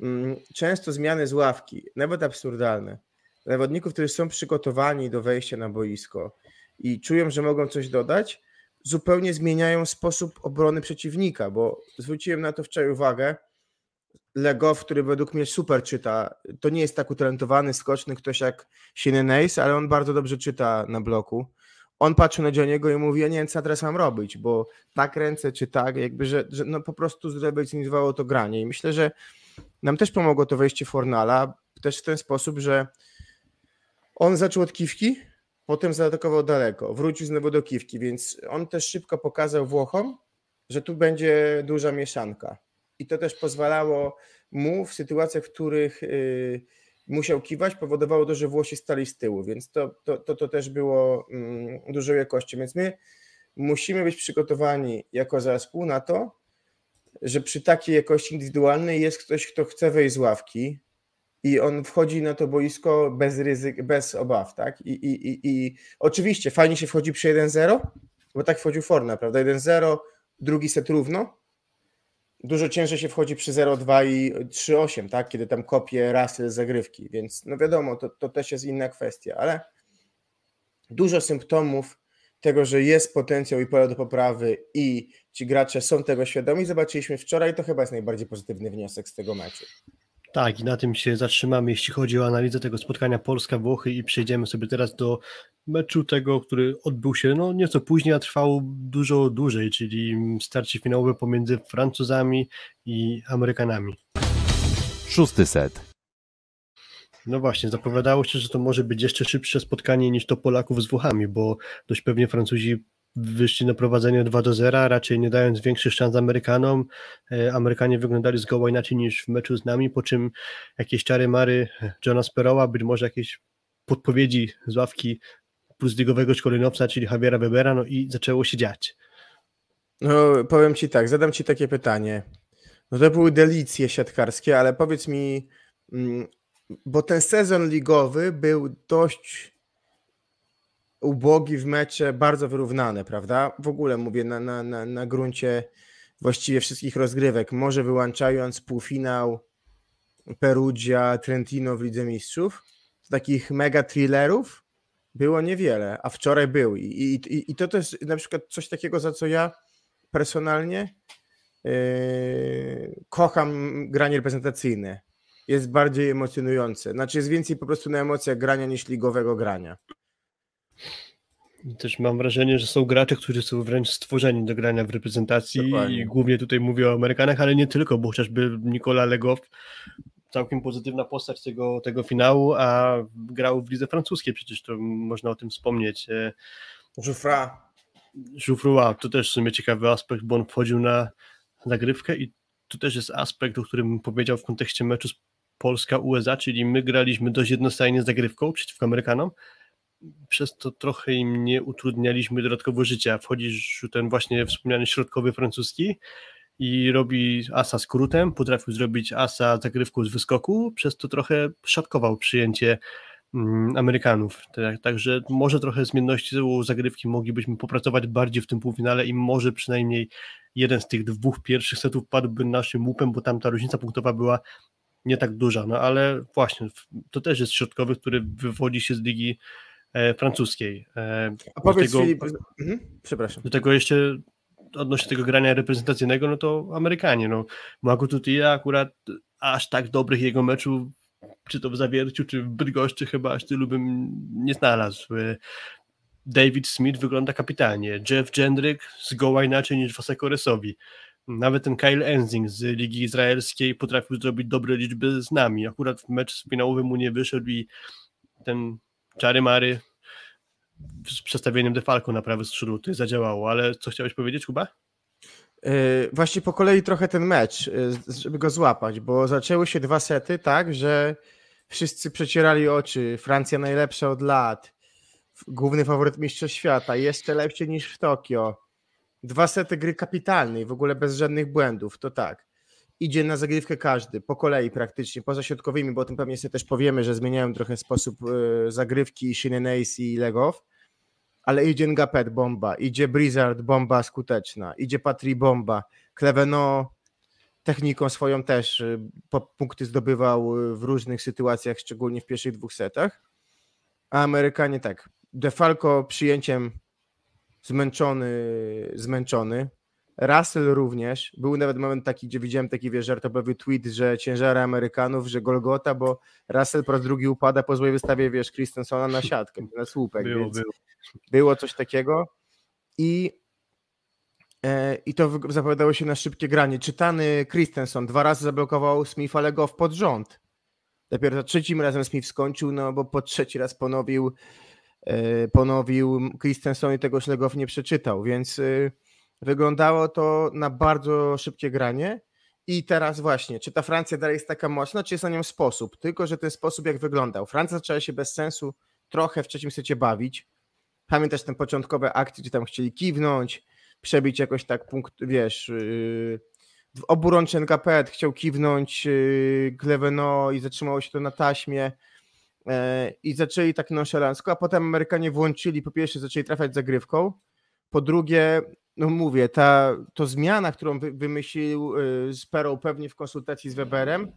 mm, często zmiany z ławki, nawet absurdalne. Zawodników, którzy są przygotowani do wejścia na boisko i czują, że mogą coś dodać, zupełnie zmieniają sposób obrony przeciwnika, bo zwróciłem na to wczoraj uwagę. Legow, który według mnie super czyta. To nie jest tak utalentowany, skoczny ktoś jak Shinen ale on bardzo dobrze czyta na bloku. On patrzy na Johniego i mówi, ja nie wiem, co teraz mam robić, bo tak ręce czy tak, jakby, że, że no po prostu zrewolucjonizowało to granie. I myślę, że nam też pomogło to wejście Fornala, też w ten sposób, że on zaczął od kiwki, potem zaatakował daleko, wrócił znowu do kiwki, więc on też szybko pokazał Włochom, że tu będzie duża mieszanka. I to też pozwalało mu w sytuacjach, w których yy, musiał kiwać, powodowało to, że Włosi stali z tyłu, więc to, to, to, to też było mm, dużą jakością. Więc my musimy być przygotowani jako zespół na to, że przy takiej jakości indywidualnej jest ktoś, kto chce wejść z ławki i on wchodzi na to boisko bez ryzyk, bez obaw, tak? I, i, i, i oczywiście fajnie się wchodzi przy 1-0, bo tak wchodził Forna, prawda? 1-0, drugi set równo. Dużo ciężej się wchodzi przy 0-2 i 3-8, tak? Kiedy tam kopie rasy z zagrywki, więc no wiadomo, to, to też jest inna kwestia, ale dużo symptomów tego, że jest potencjał i pole do poprawy i ci gracze są tego świadomi, zobaczyliśmy wczoraj, to chyba jest najbardziej pozytywny wniosek z tego meczu. Tak, i na tym się zatrzymamy, jeśli chodzi o analizę tego spotkania Polska-Włochy i przejdziemy sobie teraz do meczu tego, który odbył się no nieco później, a trwał dużo dłużej, czyli starcie finałowe pomiędzy Francuzami i Amerykanami. Szósty set. No właśnie, zapowiadało się, że to może być jeszcze szybsze spotkanie niż to Polaków z Włochami, bo dość pewnie Francuzi wyszli na prowadzenie 2 do 0, raczej nie dając większych szans Amerykanom. E, Amerykanie wyglądali zgoła inaczej niż w meczu z nami, po czym jakieś czary mary Johna Speroła, być może jakieś podpowiedzi z ławki plus ligowego szkoleniowca, czyli Javiera Webera, no i zaczęło się dziać. No powiem Ci tak, zadam Ci takie pytanie. No to były delicje siatkarskie, ale powiedz mi, mm, bo ten sezon ligowy był dość ubogi w mecze, bardzo wyrównane, prawda? W ogóle mówię na, na, na, na gruncie właściwie wszystkich rozgrywek, może wyłączając półfinał Perugia, Trentino w Lidze Mistrzów, takich mega thrillerów było niewiele, a wczoraj był. I, i, i to też na przykład coś takiego, za co ja personalnie yy, kocham granie reprezentacyjne. Jest bardziej emocjonujące. Znaczy jest więcej po prostu na emocjach grania niż ligowego grania. Też mam wrażenie, że są gracze, którzy są wręcz stworzeni do grania w reprezentacji Dokładnie. i głównie tutaj mówię o Amerykanach, ale nie tylko, bo chociażby Nikola Legow, całkiem pozytywna postać tego, tego finału, a grał w lidze francuskiej, przecież to można o tym wspomnieć. Żufra. Żufrua, to też w sumie ciekawy aspekt, bo on wchodził na zagrywkę i to też jest aspekt, o którym powiedział w kontekście meczu z Polska-USA, czyli my graliśmy dość jednostajnie z zagrywką przeciwko Amerykanom, przez to trochę im nie utrudnialiśmy dodatkowo życia. Wchodzisz ten właśnie wspomniany środkowy francuski i robi asa skrótem, potrafił zrobić asa zagrywką z wyskoku, przez to trochę szatkował przyjęcie mm, Amerykanów. Tak, także może trochę zmienności zagrywki moglibyśmy popracować bardziej w tym półfinale i może przynajmniej jeden z tych dwóch pierwszych setów padłby naszym łupem, bo tam ta różnica punktowa była nie tak duża, no ale właśnie, to też jest środkowy, który wywodzi się z ligi francuskiej. E, A powiedz tego, Filip, mhm, przepraszam. Do tego jeszcze odnośnie tego grania reprezentacyjnego, no to Amerykanie, no Magu ja akurat aż tak dobrych jego meczów, czy to w Zawierciu, czy w Bydgoszczy chyba aż tylu bym nie znalazł. E, David Smith wygląda kapitalnie, Jeff Jendrick zgoła inaczej niż Waseko Resowi. Nawet ten Kyle Enzing z Ligi Izraelskiej potrafił zrobić dobre liczby z nami. Akurat w mecz finałowy mu nie wyszedł i ten czary mary z przestawieniem defalku na prawy skrzydło tutaj zadziałało, ale co chciałeś powiedzieć, Kuba? Yy, właśnie po kolei trochę ten mecz, yy, żeby go złapać, bo zaczęły się dwa sety tak, że wszyscy przecierali oczy. Francja najlepsza od lat, główny faworyt mistrzostw świata, jeszcze lepszy niż w Tokio. Dwa sety gry kapitalnej, w ogóle bez żadnych błędów, to tak idzie na zagrywkę każdy, po kolei praktycznie, poza środkowymi, bo o tym pewnie sobie też powiemy, że zmieniają trochę sposób e, zagrywki Shinenace i Legow, ale idzie Ngapet bomba, idzie Blizzard bomba skuteczna, idzie Patri bomba, Kleveno techniką swoją też e, punkty zdobywał e, w różnych sytuacjach, szczególnie w pierwszych dwóch setach, a Amerykanie tak, Defalco przyjęciem zmęczony, zmęczony, Russell również. Był nawet moment taki, gdzie widziałem taki wiesz, żartobliwy tweet, że ciężary Amerykanów, że Golgota, bo Russell po raz drugi upada po złej wystawie, wiesz, Christensona na siatkę, na słupek. Było, więc było. było coś takiego. I, e, i to zapowiadało się na szybkie granie. Czytany Christensen dwa razy zablokował Smith, ale go w pod rząd. Dopiero za trzecim razem Smith skończył, no bo po trzeci raz ponowił, e, ponowił Christensen i tego Szlegow nie przeczytał, więc e, wyglądało to na bardzo szybkie granie. I teraz właśnie, czy ta Francja dalej jest taka mocna, czy jest na nią sposób? Tylko, że ten sposób jak wyglądał. Francja zaczęła się bez sensu trochę w trzecim secie bawić. Pamiętasz te początkowe akcje, gdzie tam chcieli kiwnąć, przebić jakoś tak punkt, wiesz, yy, w oburącz Ngapet chciał kiwnąć yy, Gleveno i zatrzymało się to na taśmie yy, i zaczęli tak nonszalancko, a potem Amerykanie włączyli, po pierwsze zaczęli trafiać zagrywką, po drugie, no mówię, ta to zmiana, którą wy, wymyślił Sparrow pewnie w konsultacji z Weberem,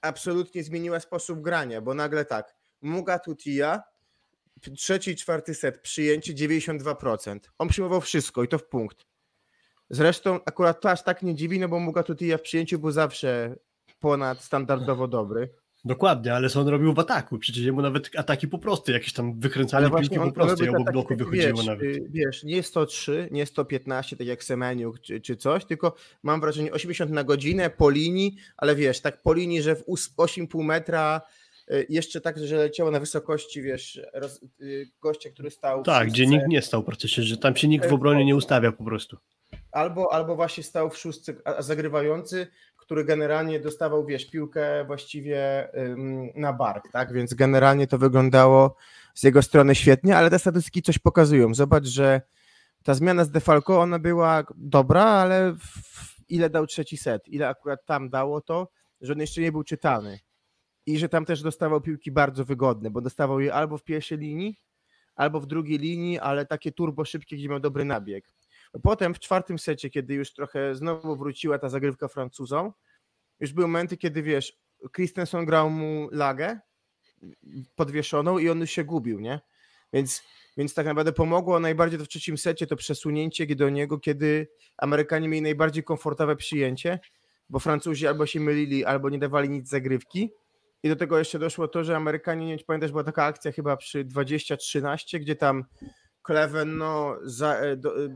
absolutnie zmieniła sposób grania, bo nagle tak, Muga Tutia, trzeci, czwarty set, przyjęcie 92%. On przyjmował wszystko i to w punkt. Zresztą akurat to aż tak nie dziwi, no bo Muga Tutia w przyjęciu był zawsze ponad standardowo dobry. Dokładnie, ale co on robił w ataku? Przecież jemu nawet ataki po prostu, jakieś tam wykręcane piłki po prostu, obok te bloku takie, wychodziło wiesz, nawet. y, Wiesz, nie 103, nie 115, tak jak Semeniuk czy, czy coś, tylko mam wrażenie 80 na godzinę po linii, ale wiesz, tak po linii, że w ós- 8,5 metra y, jeszcze tak, że leciało na wysokości, wiesz, roz, y, gościa, który stał Tak, gdzie nikt nie stał praktycznie, że tam się nikt w obronie nie ustawia po prostu. albo, albo właśnie stał w szóstce zagrywający, który generalnie dostawał, wiesz, piłkę właściwie na bark, tak? Więc generalnie to wyglądało z jego strony świetnie, ale te statystyki coś pokazują. Zobacz, że ta zmiana z Defalco, ona była dobra, ale ile dał trzeci set? Ile akurat tam dało to, że on jeszcze nie był czytany. I że tam też dostawał piłki bardzo wygodne, bo dostawał je albo w pierwszej linii, albo w drugiej linii, ale takie turbo szybkie, gdzie miał dobry nabieg. Potem w czwartym secie, kiedy już trochę znowu wróciła ta zagrywka Francuzą, już były momenty, kiedy wiesz, Christensen grał mu lagę podwieszoną i on już się gubił, nie? Więc, więc tak naprawdę pomogło najbardziej to w trzecim secie to przesunięcie do niego, kiedy Amerykanie mieli najbardziej komfortowe przyjęcie, bo Francuzi albo się mylili, albo nie dawali nic zagrywki. I do tego jeszcze doszło to, że Amerykanie, nie wiem, pamiętasz, była taka akcja chyba przy 20-13, gdzie tam Kleven no, za, e, do, e,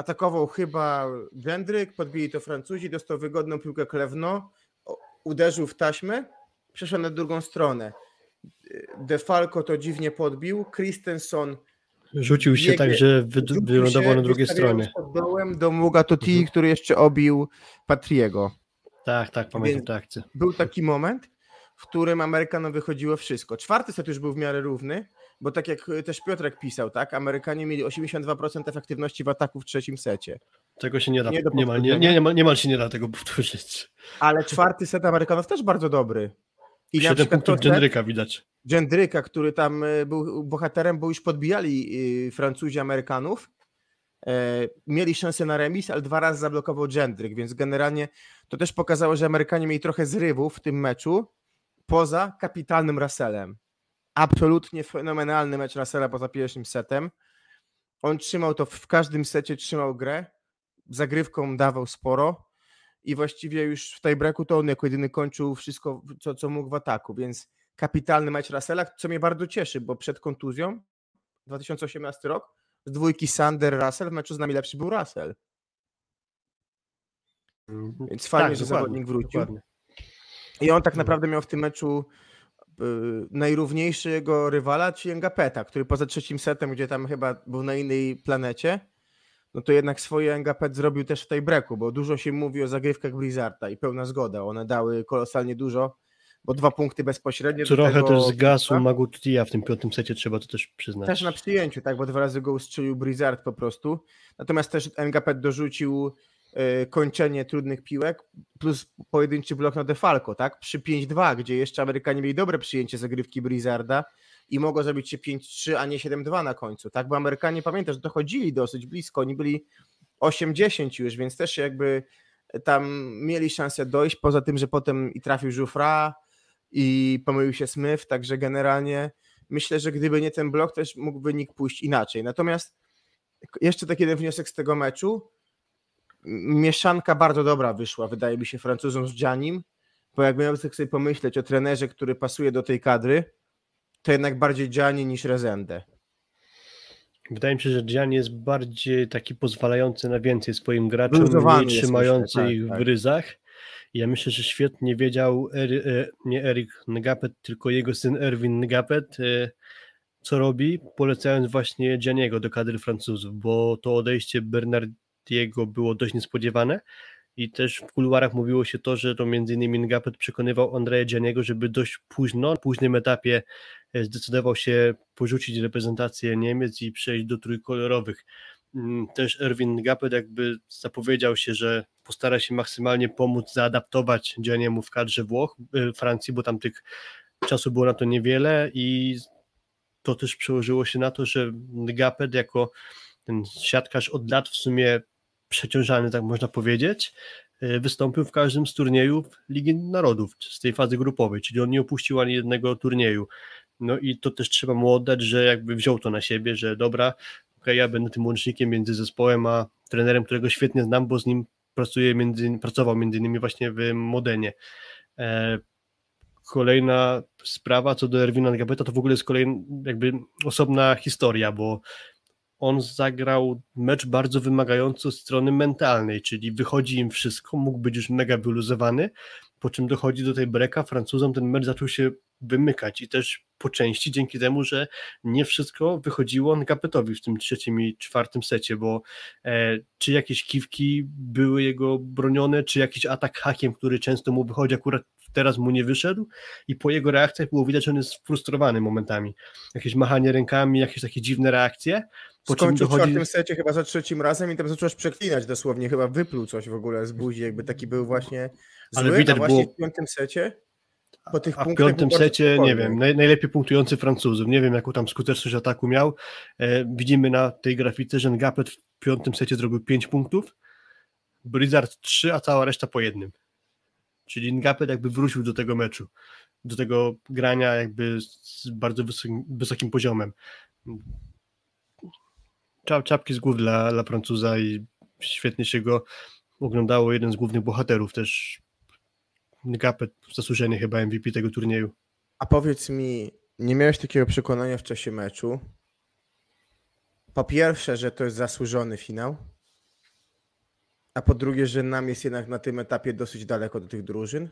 atakował chyba Gendryk, podbili to Francuzi, dostał wygodną piłkę Klewno, uderzył w taśmę, przeszedł na drugą stronę. Defalco to dziwnie podbił, Christensen Rzucił się biegnie- tak, że wy, wylądował na drugiej stronie. pod dołem do Muga Toti, Mhm. który jeszcze obił Patriego. Tak, tak, pamiętam Więc- tę akcję. Był taki moment, w którym Amerykanom wychodziło wszystko. Czwarty set już był w miarę równy, bo tak jak też Piotrek pisał, tak, Amerykanie mieli 82% efektywności w ataku w trzecim secie. Tego się nie da, Nie niemal, nie, nie, niemal, niemal się nie da tego powtórzyć. Ale czwarty set Amerykanów też bardzo dobry. I na 7 przykład punktów Genryka widać. Gendryka, który tam e, był bohaterem, bo już podbijali e, Francuzi Amerykanów. E, Mieli szansę na remis, ale dwa razy zablokował Gendryk, więc generalnie to też pokazało, że Amerykanie mieli trochę zrywów w tym meczu, poza kapitalnym Russellem. Absolutnie fenomenalny mecz Russella poza pierwszym setem. On trzymał to w każdym secie, trzymał grę, zagrywką dawał sporo i właściwie już w tej breaku to on jako jedyny kończył wszystko, co, co mógł w ataku, więc kapitalny mecz Russella, co mnie bardzo cieszy, bo przed kontuzją 2018 rok z dwójki Sander Russell w meczu z nami lepszy był Russell. Więc fajnie, że dokładnie, zawodnik wrócił. dokładnie. I on tak Mhm. naprawdę miał w tym meczu najrówniejszego rywala, czyli Ngapeta, który poza trzecim setem, gdzie tam chyba był na innej planecie, no to jednak swoje Ngapet zrobił też w tej breku, bo dużo się mówi o zagrywkach Blizzarda i pełna zgoda. One dały kolosalnie dużo, bo dwa punkty bezpośrednio. Trochę tego też zgasł piłka. Magu Tutia w tym piątym secie, trzeba to też przyznać. Też na przyjęciu, tak, bo dwa razy go ustrzelił Blizzard po prostu. Natomiast też Ngapet dorzucił kończenie trudnych piłek plus pojedynczy blok na Defalco, tak? Przy 5-2, gdzie jeszcze Amerykanie mieli dobre przyjęcie zagrywki Blizzarda i mogło zrobić się 5-3, a nie 7-2 na końcu, tak? Bo Amerykanie, pamiętasz, dochodzili dosyć blisko, oni byli 8-10 już, więc też jakby tam mieli szansę dojść, poza tym, że potem i trafił Żufra i pomylił się Smith, także generalnie myślę, że gdyby nie ten blok, też mógł wynik pójść inaczej. Natomiast jeszcze taki jeden wniosek z tego meczu. Mieszanka bardzo dobra wyszła, wydaje mi się, Francuzom z Giannim, bo jak miałem tak sobie pomyśleć o trenerze, który pasuje do tej kadry, to jednak bardziej Gianni niż Rezende. Wydaje mi się, że Gianni jest bardziej taki pozwalający na więcej swoim graczom, Wyluzowany mniej trzymający myślę, tak, ich tak. w ryzach. Ja myślę, że świetnie wiedział Eri, e, nie Erik Ngapet, tylko jego syn Erwin Ngapet, e, co robi, polecając właśnie Gianniego do kadry Francuzów, bo to odejście Bernardiego było dość niespodziewane i też w kuluarach mówiło się to, że to między innymi Ngapet przekonywał Andrea Gianniego, żeby dość późno, na późnym etapie e, zdecydował się porzucić reprezentację Niemiec i przejść do trójkolorowych. Mm, Też Erwin Ngapet jakby zapowiedział się, że postara się maksymalnie pomóc zaadaptować Gianniemu w kadrze Włoch, e, Francji, bo tam tych czasu było na to niewiele i to też przełożyło się na to, że Ngapet jako ten siatkarz od lat w sumie przeciążany, tak można powiedzieć, e, wystąpił w każdym z turniejów Ligi Narodów z tej fazy grupowej, czyli on nie opuścił ani jednego turnieju. No i to też trzeba mu oddać, że jakby wziął to na siebie, że dobra, okej, ja będę tym łącznikiem między zespołem a trenerem, którego świetnie znam, bo z nim pracuję między, pracował między innymi właśnie w Modenie. E, Kolejna sprawa co do Erwina Ngabeta to w ogóle jest kolejna jakby osobna historia, bo on zagrał mecz bardzo wymagający strony mentalnej, czyli wychodzi im wszystko, mógł być już mega wyluzowany, po czym dochodzi do tej breka, Francuzom ten mecz zaczął się wymykać i też po części dzięki temu, że nie wszystko wychodziło Ngapetowi w tym trzecim i czwartym secie, bo e, czy jakieś kiwki były jego bronione, czy jakiś atak hakiem, który często mu wychodzi, akurat teraz mu nie wyszedł i po jego reakcjach było widać, że on jest frustrowany momentami. Jakieś machanie rękami, jakieś takie dziwne reakcje. Po Skończył w dochodzi... czwartym secie chyba za trzecim razem i tam zacząłeś przeklinać dosłownie, chyba wypluł coś w ogóle z buzi, jakby taki był właśnie Ale zły, widać a właśnie było- w piątym secie po tych A w piątym secie, nie wiem, naj, najlepiej punktujący Francuzów. Nie wiem, jaką tam skuteczność ataku miał. E, widzimy na tej grafice, że Ngapet w piątym secie zrobił 5 punktów, Blizzard 3, a cała reszta po jednym. Czyli Ngapet jakby wrócił do tego meczu, do tego grania jakby z bardzo wysokim, wysokim poziomem. Czap, czapki z głów dla, dla Francuza i świetnie się go oglądało. Jeden z głównych bohaterów też Ngapet zasłużenie chyba MVP tego turnieju. A powiedz mi, nie miałeś takiego przekonania w czasie meczu? Po pierwsze, że to jest zasłużony finał, a po drugie, że nam jest jednak na tym etapie dosyć daleko do tych drużyn?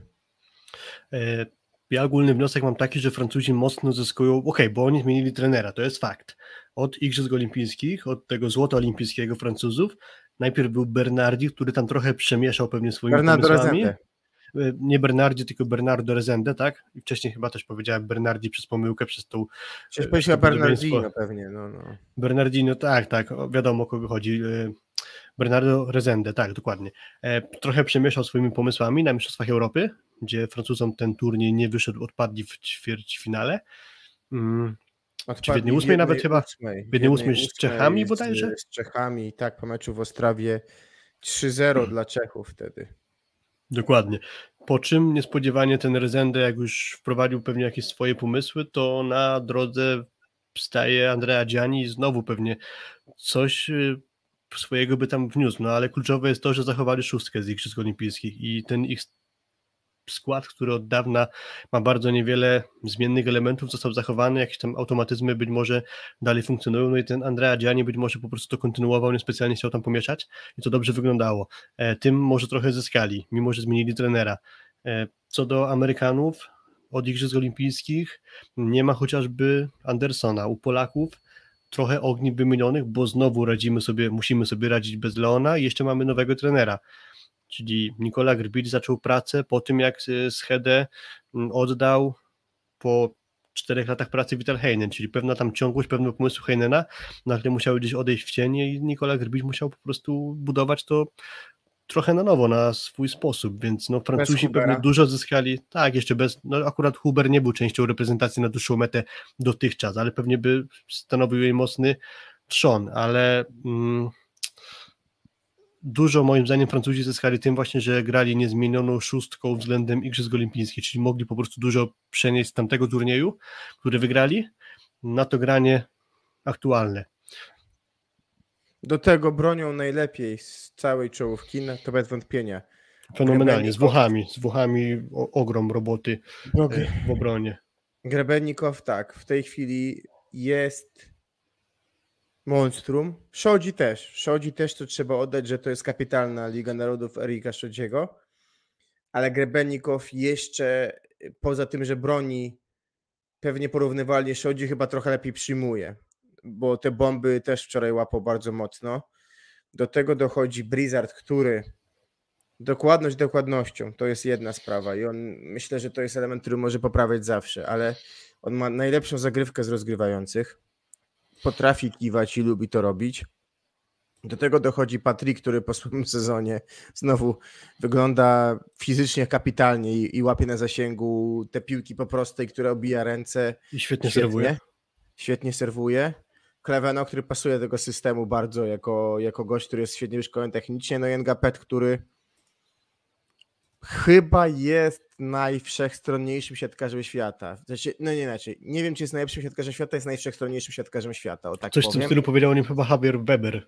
E, Ja ogólny wniosek mam taki, że Francuzi mocno zyskują, okej, bo oni zmienili trenera, to jest fakt. Od Igrzysk Olimpijskich, od tego złota olimpijskiego Francuzów, najpierw był Bernardi, który tam trochę przemieszał pewnie swoimi Bernardo pomysłami. Rezende. E, Nie Bernardi, tylko Bernardo Rezende, tak? I wcześniej chyba też powiedziałem Bernardi przez pomyłkę, przez tą Przecież e, powiedział to podobieństwo. Bernardino pewnie, no, no. Bernardino, tak, tak, wiadomo o kogo chodzi. e, Bernardo Rezende, tak, dokładnie. Trochę przemieszał swoimi pomysłami na Mistrzostwach Europy, gdzie Francuzom ten turniej nie wyszedł, odpadli w ćwierćfinale. Mm, Odpadli w jednej ósmej nawet chyba? W jednej ósmej z Czechami bodajże? Z Czechami, tak, po meczu w Ostrawie 3-0 [clears throat] dla Czechów wtedy. Dokładnie. Po czym niespodziewanie ten Rezende, jak już wprowadził pewnie jakieś swoje pomysły, to na drodze staje Andrea Gianni i znowu pewnie coś y, swojego by tam wniósł. No ale kluczowe jest to, że zachowali szóstkę z Igrzysk Olimpijskich i ten ich skład, który od dawna ma bardzo niewiele zmiennych elementów, został zachowany, jakieś tam automatyzmy być może dalej funkcjonują, no i ten Andrea Gianni być może po prostu to kontynuował, niespecjalnie chciał tam pomieszać i to dobrze wyglądało. E, Tym może trochę zyskali, mimo że zmienili trenera. E, Co do Amerykanów, od Igrzysk Olimpijskich nie ma chociażby Andersona. U Polaków trochę ogni wymienionych, bo znowu radzimy sobie, musimy sobie radzić bez Leona i jeszcze mamy nowego trenera. Czyli Nikola Grbic zaczął pracę po tym, jak Schedę mm, oddał po czterech latach pracy Vital Heinen, czyli pewna tam ciągłość, pewne pomysły Heinena, nagle musiały gdzieś odejść w cienie i Nikola Grbic musiał po prostu budować to trochę na nowo, na swój sposób, więc no Francuzi pewnie dużo zyskali, tak, jeszcze bez, no akurat Huber nie był częścią reprezentacji na dłuższą metę dotychczas, ale pewnie by stanowił jej mocny trzon, ale mm, dużo moim zdaniem Francuzi zyskali tym właśnie, że grali niezmienioną szóstką względem Igrzysk Olimpijskich, czyli mogli po prostu dużo przenieść z tamtego turnieju, który wygrali, na to granie aktualne. Do tego bronią najlepiej z całej czołówki, no to bez wątpienia. Fenomenalnie, z. Włochami, z Włochami o, ogrom roboty e, w obronie. Grebenikow tak, w tej chwili jest monstrum. Szodzi też. Szodzi też, to trzeba oddać, że to jest kapitalna Liga Narodów Erika Szodziego. Ale Grebenikow jeszcze poza tym, że broni pewnie porównywalnie Szodzi, chyba trochę lepiej przyjmuje, bo te bomby też wczoraj łapał bardzo mocno. Do tego dochodzi Blizzard, który dokładność dokładnością to jest jedna sprawa i on myślę, że to jest element, który może poprawiać zawsze, ale on ma najlepszą zagrywkę z rozgrywających. Potrafi kiwać i lubi to robić. Do tego dochodzi Patrick, który po swoim [laughs] sezonie znowu wygląda fizycznie kapitalnie i, i łapie na zasięgu te piłki po prostej, które obija ręce. I świetnie serwuje. Świetnie serwuje. Kleveno, który pasuje do tego systemu bardzo jako, jako gość, który jest świetnie wyszkolony technicznie. No i Ngapet, który chyba jest najwszechstronniejszym siatkarzem świata. Znaczy, no nie inaczej. Nie wiem, czy jest najlepszym siatkarzem świata, jest najwszechstronniejszym siatkarzem świata. O tak Coś w powiem. tym stylu powiedział o nim chyba Javier Weber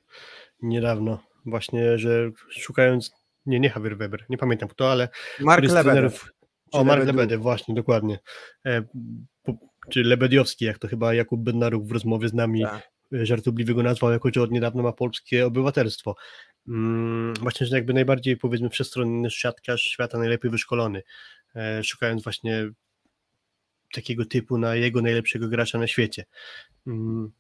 niedawno. Właśnie, że szukając, nie, nie Javier Weber, nie pamiętam kto, ale Mark trenerów- O, Mark. Lebedev, właśnie, dokładnie. E, po, czy Lebediowski, jak to chyba Jakub Bednaruk w rozmowie z nami Tak. e, żartobliwie go nazwał, jako że od niedawna ma polskie obywatelstwo. Mm, właśnie, że jakby najbardziej powiedzmy wszechstronny siatkarz świata, najlepiej wyszkolony, e, szukając właśnie takiego typu na jego najlepszego gracza na świecie. Mm,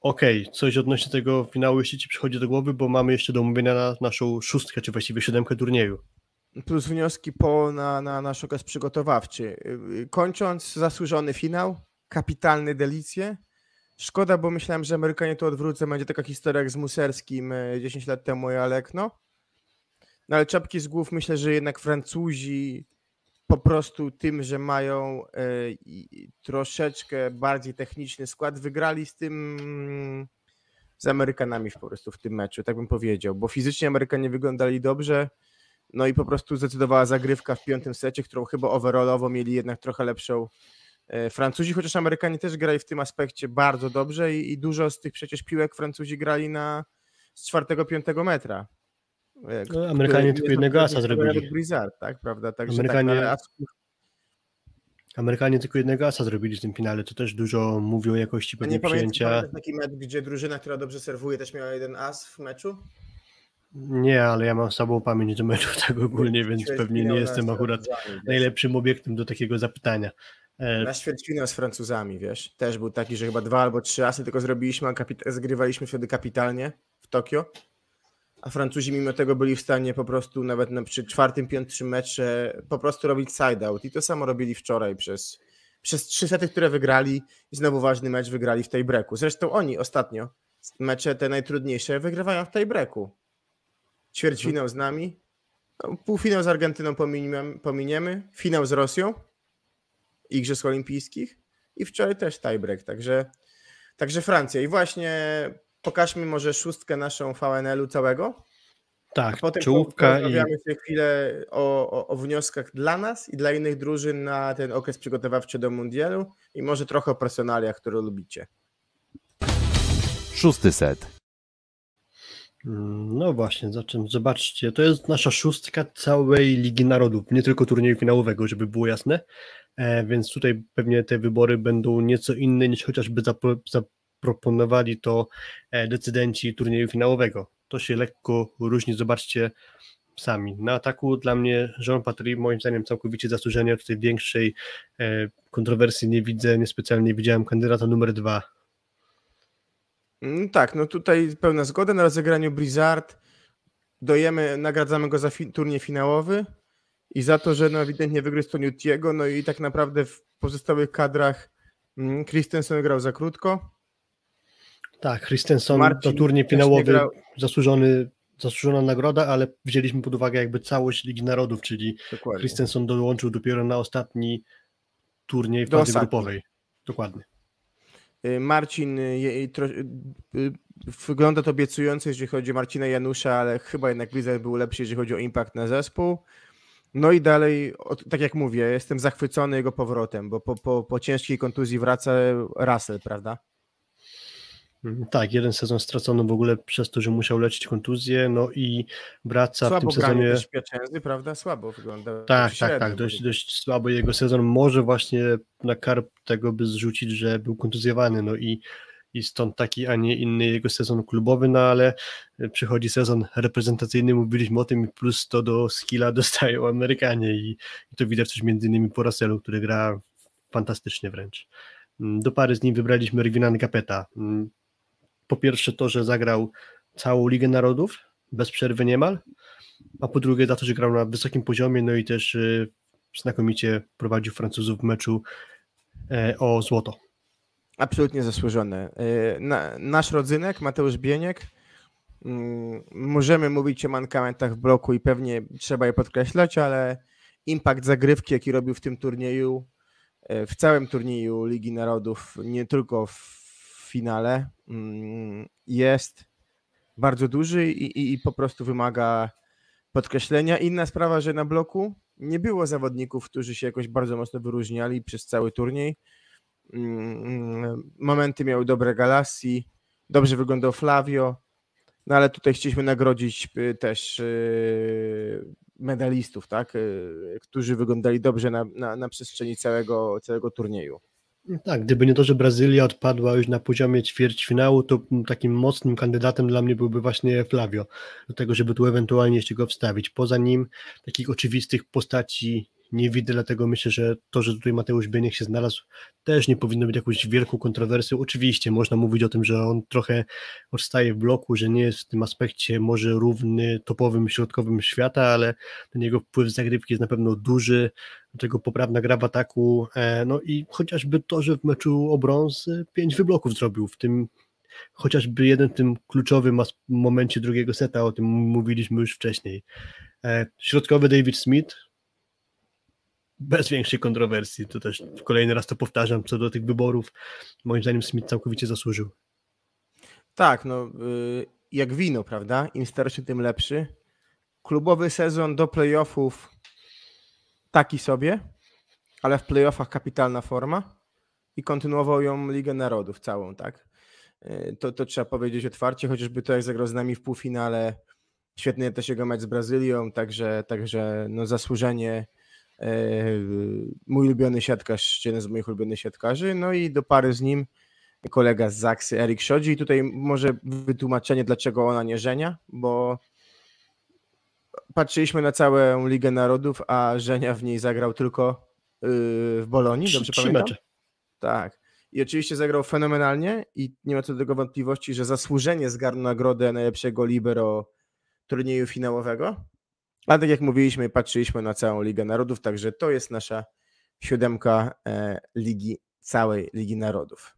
Okej, coś odnośnie tego finału jeszcze Ci przychodzi do głowy, bo mamy jeszcze do omówienia na naszą szóstkę, czy właściwie siódemkę turnieju. plus wnioski po na, na nasz okres przygotowawczy. Yy, Kończąc zasłużony finał, kapitalne delicje. Szkoda, bo myślałem, że Amerykanie to odwrócą. Będzie taka historia jak z Muserskim e, 10 lat temu i Alekno. No ale czapki z głów myślę, że jednak Francuzi po prostu tym, że mają e, troszeczkę bardziej techniczny skład, wygrali z tym z Amerykanami po prostu w tym meczu, tak bym powiedział, bo fizycznie Amerykanie wyglądali dobrze, no i po prostu zdecydowała zagrywka w piątym secie, którą chyba overallowo mieli jednak trochę lepszą e, Francuzi, chociaż Amerykanie też grali w tym aspekcie bardzo dobrze i, i dużo z tych przecież piłek Francuzi grali na z czwartego, piątego metra. E, No, Amerykanie tylko jednego asa zrobili. Blizzard, tak, prawda? Także Amerykanie- tak, ale asów- Amerykanie tylko jednego asa zrobili w tym finale, to też dużo mówi o jakości pewnie nie pamiętam, przyjęcia. pamiętasz taki mecz, gdzie drużyna, która dobrze serwuje, też miała jeden as w meczu? Nie, ale ja mam słabą pamięć do meczu [laughs] tak ogólnie, więc pewnie nie jestem akurat najlepszym obiektem do takiego zapytania. E, Na ćwierćfinał z Francuzami, wiesz, też był taki, że chyba dwa albo trzy asy tylko zrobiliśmy, a kapita- zgrywaliśmy wtedy kapitalnie w Tokio, a Francuzi mimo tego byli w stanie po prostu nawet na, przy czwartym, piątym mecze po prostu robić side-out i to samo robili wczoraj przez, przez trzy sety, które wygrali i znowu ważny mecz wygrali w tej breaku. Zresztą oni ostatnio mecze te najtrudniejsze wygrywają w tej breaku. Ćwierćfinał z nami, no, półfinał z Argentyną pominiemy, pominiemy, finał z Rosją, Igrzysk Olimpijskich i wczoraj też tiebreak, także, także Francja. I właśnie pokażmy może szóstkę naszą VNL-u całego, a tak, potem czołówka i porozmawiamy sobie chwilę o, o, o wnioskach dla nas i dla innych drużyn na ten okres przygotowawczy do mundialu i może trochę o personaliach, które lubicie. Szósty set. Mm, No właśnie, zaczem, zobaczcie, to jest nasza szóstka całej Ligi Narodów, nie tylko turnieju finałowego, żeby było jasne, więc tutaj pewnie te wybory będą nieco inne niż chociażby zapro, zaproponowali to e, decydenci turnieju finałowego. To się lekko różni, zobaczcie sami. Na ataku dla mnie Jean Patry moim zdaniem całkowicie zasłużenie, tutaj większej e, kontrowersji nie widzę, niespecjalnie widziałem kandydata numer dwa, Mm, Tak, no tutaj pełna zgoda na rozegraniu Blizzard. Dojemy, nagradzamy go za fi- turniej finałowy i za to, że no ewidentnie wygryzł to Newtiego, no i tak naprawdę w pozostałych kadrach mm, Christensen grał za krótko. Tak, Christensen Marcin to turniej finałowy, zasłużony, zasłużona nagroda, ale wzięliśmy pod uwagę jakby całość Ligi Narodów, czyli Dokładnie. Christensen dołączył dopiero na ostatni turniej w Do fazie grupowej. Dokładnie. Y, Marcin y, tro, y, y, wygląda to obiecująco, jeżeli chodzi o Marcina Janusza, ale chyba jednak Blizzard był lepszy, jeżeli chodzi o impact na zespół. No i dalej, tak jak mówię, jestem zachwycony jego powrotem, bo po, po, po ciężkiej kontuzji wraca Russell, prawda? Mm, Tak, jeden sezon stracono w ogóle przez to, że musiał leczyć kontuzję, no i wraca w Słabo tym granie sezonie. Piacenzy, prawda? Słabo wygląda. Tak, tak, tak, w dość, dość słabo jego sezon. Może właśnie na karp tego by zrzucić, że był kontuzjowany, no i, i stąd taki, a nie inny jego sezon klubowy, no ale przychodzi sezon reprezentacyjny, mówiliśmy o tym, i plus to do skilla [laughs] dostają Amerykanie i, i to widać też między innymi po Russellu, który gra fantastycznie wręcz. Mm, Do pary z nim wybraliśmy Rwinan Capeta. Mm, Po pierwsze to, że zagrał całą Ligę Narodów, bez przerwy niemal, a po drugie za to, że grał na wysokim poziomie, no i też y, znakomicie prowadził Francuzów w meczu e, o złoto. Absolutnie zasłużone. Y, Na, nasz rodzynek, Mateusz Bieniek, mm, możemy mówić o mankamentach w bloku i pewnie trzeba je podkreślać, ale impact zagrywki, jaki robił w tym turnieju, y, w całym turnieju Ligi Narodów, nie tylko w finale, mm, jest bardzo duży i, i, i po prostu wymaga podkreślenia. Inna sprawa, że na bloku nie było zawodników, którzy się jakoś bardzo mocno wyróżniali przez cały turniej. Mm, Momenty miał dobre Galassi, dobrze wyglądał Flavio, no ale tutaj chcieliśmy nagrodzić y, też y, medalistów, tak, y, którzy wyglądali dobrze na, na, na przestrzeni całego, całego turnieju. Tak, gdyby nie to, że Brazylia odpadła już na poziomie ćwierćfinału, to takim mocnym kandydatem dla mnie byłby właśnie Flavio, do tego, żeby tu ewentualnie jeszcze go wstawić. Poza nim takich oczywistych postaci nie widzę, dlatego myślę, że to, że tutaj Mateusz Bieniek się znalazł, też nie powinno być jakąś wielką kontrowersją. Oczywiście można mówić o tym, że on trochę odstaje w bloku, że nie jest w tym aspekcie może równy topowym środkowym świata, ale ten jego wpływ zagrywki jest na pewno duży, do tego poprawna gra w ataku, e, no i chociażby to, że w meczu o brąz e, pięć wybloków zrobił, w tym chociażby jeden w tym kluczowym momencie drugiego seta, o tym mówiliśmy już wcześniej. E, Środkowy David Smith, bez większej kontrowersji, to też kolejny raz to powtarzam, co do tych wyborów, moim zdaniem Smith całkowicie zasłużył. Tak, no y, jak wino, prawda? Im starszy, tym lepszy. Klubowy sezon do playoffów taki sobie, ale w playoffach kapitalna forma i kontynuował ją Ligę Narodów całą, tak? Y, To, to trzeba powiedzieć otwarcie, chociażby to jak zagrał z nami w półfinale. Świetny też jego mecz z Brazylią, także, także no zasłużenie mój ulubiony siatkarz, jeden z moich ulubionych siatkarzy, no i do pary z nim kolega z Zaksy, Erik Szodzi. I tutaj może wytłumaczenie, dlaczego ona nie żenia, bo patrzyliśmy na całą Ligę Narodów, a Żenia w niej zagrał tylko yy, w Bolonii, dobrze trzy pamiętam? mecze. Tak. I oczywiście zagrał fenomenalnie i nie ma co do tego wątpliwości, że zasłużenie zgarnął nagrodę najlepszego libero turnieju finałowego. Ale tak jak mówiliśmy, patrzyliśmy na całą Ligę Narodów, także to jest nasza siódemka e, Ligi, całej Ligi Narodów.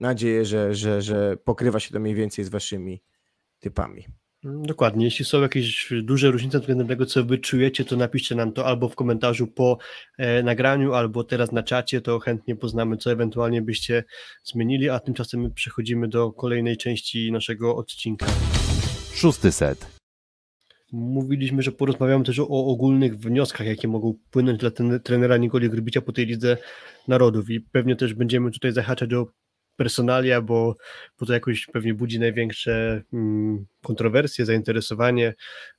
Nadzieję, że, że, że pokrywa się to mniej więcej z waszymi typami. Dokładnie. Jeśli są jakieś duże różnice względem tego, co wy czujecie, to napiszcie nam to albo w komentarzu po e, nagraniu, albo teraz na czacie, to chętnie poznamy, co ewentualnie byście zmienili, a tymczasem my przechodzimy do kolejnej części naszego odcinka. Szósty set. Mówiliśmy, że porozmawiamy też o, ogólnych wnioskach, jakie mogą płynąć dla ten, trenera Nikoli Grbicia po tej Lidze Narodów i pewnie też będziemy tutaj zahaczać o personalia, bo, bo to jakoś pewnie budzi największe mm, kontrowersje, zainteresowanie,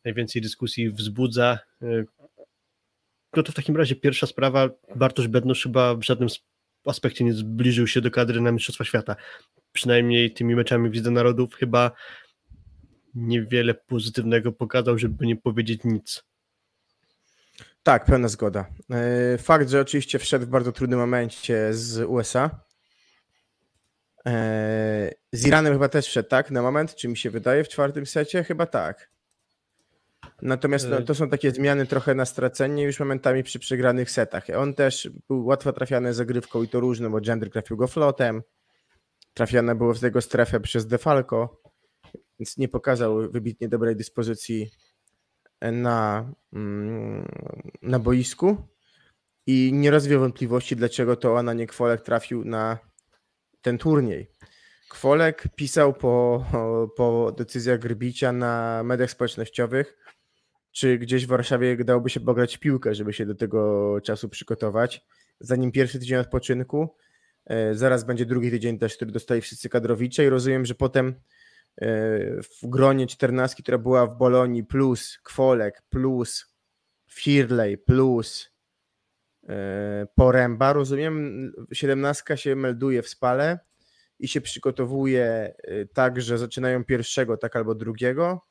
najwięcej dyskusji wzbudza. Y, No to w takim razie pierwsza sprawa, Bartosz Bednosz chyba w żadnym aspekcie nie zbliżył się do kadry na Mistrzostwa Świata. Przynajmniej tymi meczami w Narodów chyba niewiele pozytywnego pokazał, żeby nie powiedzieć nic. Tak, pełna zgoda. E, Fakt, że oczywiście wszedł w bardzo trudnym momencie z USA. E, Z Iranem chyba też wszedł, tak? Na moment, czy mi się wydaje, w czwartym secie? Chyba tak. Natomiast no, E. to są takie zmiany trochę na stracenie już momentami przy przegranych setach. On też był łatwo trafiany zagrywką i to różną, bo Gender trafił go flotem. Trafiane było w jego strefę przez Defalco, więc nie pokazał wybitnie dobrej dyspozycji na, mm, na boisku i nie rozwiał wątpliwości, dlaczego to Anna nie Kwolek trafił na ten turniej. Kwolek pisał po, po decyzjach Grbicia na mediach społecznościowych, czy gdzieś w Warszawie dałoby się pograć piłkę, żeby się do tego czasu przygotować. Zanim pierwszy tydzień odpoczynku, E, zaraz będzie drugi tydzień też, który dostali wszyscy kadrowicze i rozumiem, że potem w gronie czternastki, która była w Bolonii plus Kwolek plus Firley plus e, Poręba, rozumiem, siedemnastka się melduje w spale i się przygotowuje tak, że zaczynają pierwszego, tak albo drugiego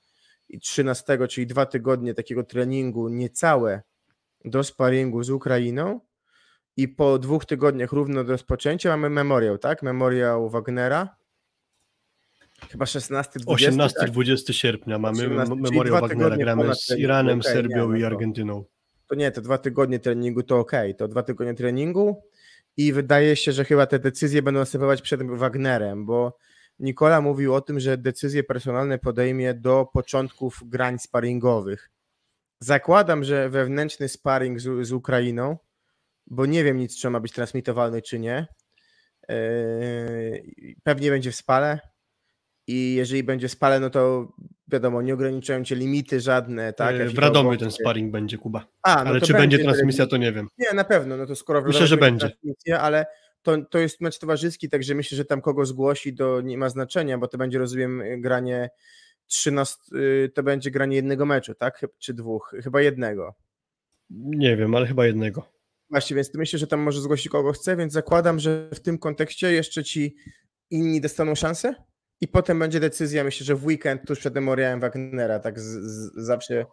i trzynastego, czyli dwa tygodnie takiego treningu niecałe do sparingu z Ukrainą i po dwóch tygodniach równo do rozpoczęcia mamy memoriał, tak? Memoriał Wagnera. Chyba 16, 20, 18-20 tak? sierpnia mamy 18, memoriał Wagnera. Gramy z Iranem, okay, Serbią nie, no i Argentyną. To, to, nie, to dwa tygodnie treningu to ok. To dwa tygodnie treningu i wydaje się, że chyba te decyzje będą następować przed Wagnerem, bo Nikola mówił o tym, że decyzje personalne podejmie do początków grań sparingowych. Zakładam, że wewnętrzny sparring z, z Ukrainą bo nie wiem nic, czy ma być transmitowalny, czy nie. Yy, pewnie będzie w spale. I jeżeli będzie spale, no to wiadomo, nie ograniczają cię limity żadne, tak? Yy, w Radomiu ten sparring będzie, Kuba. A, no ale czy będzie, transmisja, to nie wiem. Nie, na pewno, no to skoro Myślę, że będzie. Transmisja, ale to, to jest mecz towarzyski, także myślę, że tam kogo zgłosi, to nie ma znaczenia, bo to będzie, rozumiem, granie 13, yy, to będzie granie jednego meczu, tak? Czy dwóch? Chyba jednego. Nie wiem, ale chyba jednego. Właśnie, więc myślę, że tam może zgłosić kogo chce, więc zakładam, że w tym kontekście jeszcze ci inni dostaną szansę i potem będzie decyzja, myślę, że w weekend tuż przed memoriałem Wagnera, tak z, z, zawsze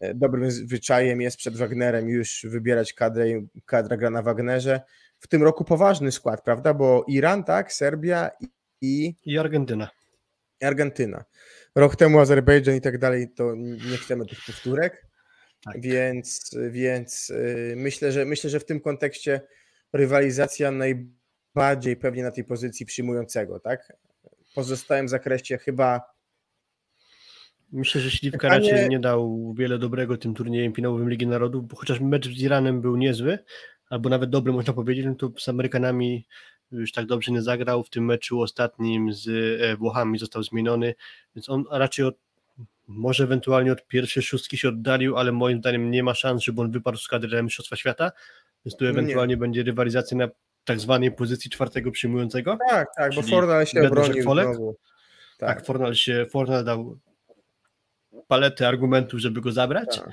e, dobrym zwyczajem jest przed Wagnerem już wybierać kadrę, kadra gra na Wagnerze. W tym roku poważny skład, prawda, bo Iran, tak, Serbia i... I Argentyna. I Argentyna. Rok temu Azerbejdżan i tak dalej, to nie chcemy tych powtórek. Tak. Więc, więc y, myślę, że myślę, że w tym kontekście rywalizacja najbardziej pewnie na tej pozycji przyjmującego, tak? W pozostałym zakresie chyba. Myślę, że Śliwka Pytanie... raczej nie dał wiele dobrego tym turniejem finałowym Ligi Narodów, bo chociaż mecz z Iranem był niezły, albo nawet dobry można powiedzieć, no to z Amerykanami już tak dobrze nie zagrał. W tym meczu ostatnim z e, Włochami został zmieniony, więc on raczej od może ewentualnie od pierwszej szóstki się oddalił, ale moim zdaniem nie ma szans, żeby on wypadł z kadry Mistrzostwa Świata, więc tu ewentualnie nie. będzie rywalizacja na tak zwanej pozycji czwartego przyjmującego. Tak, tak, bo Fornal się obronił znowu. Tak, tak Fornal, się, Fornal dał paletę argumentów, żeby go zabrać. Tak.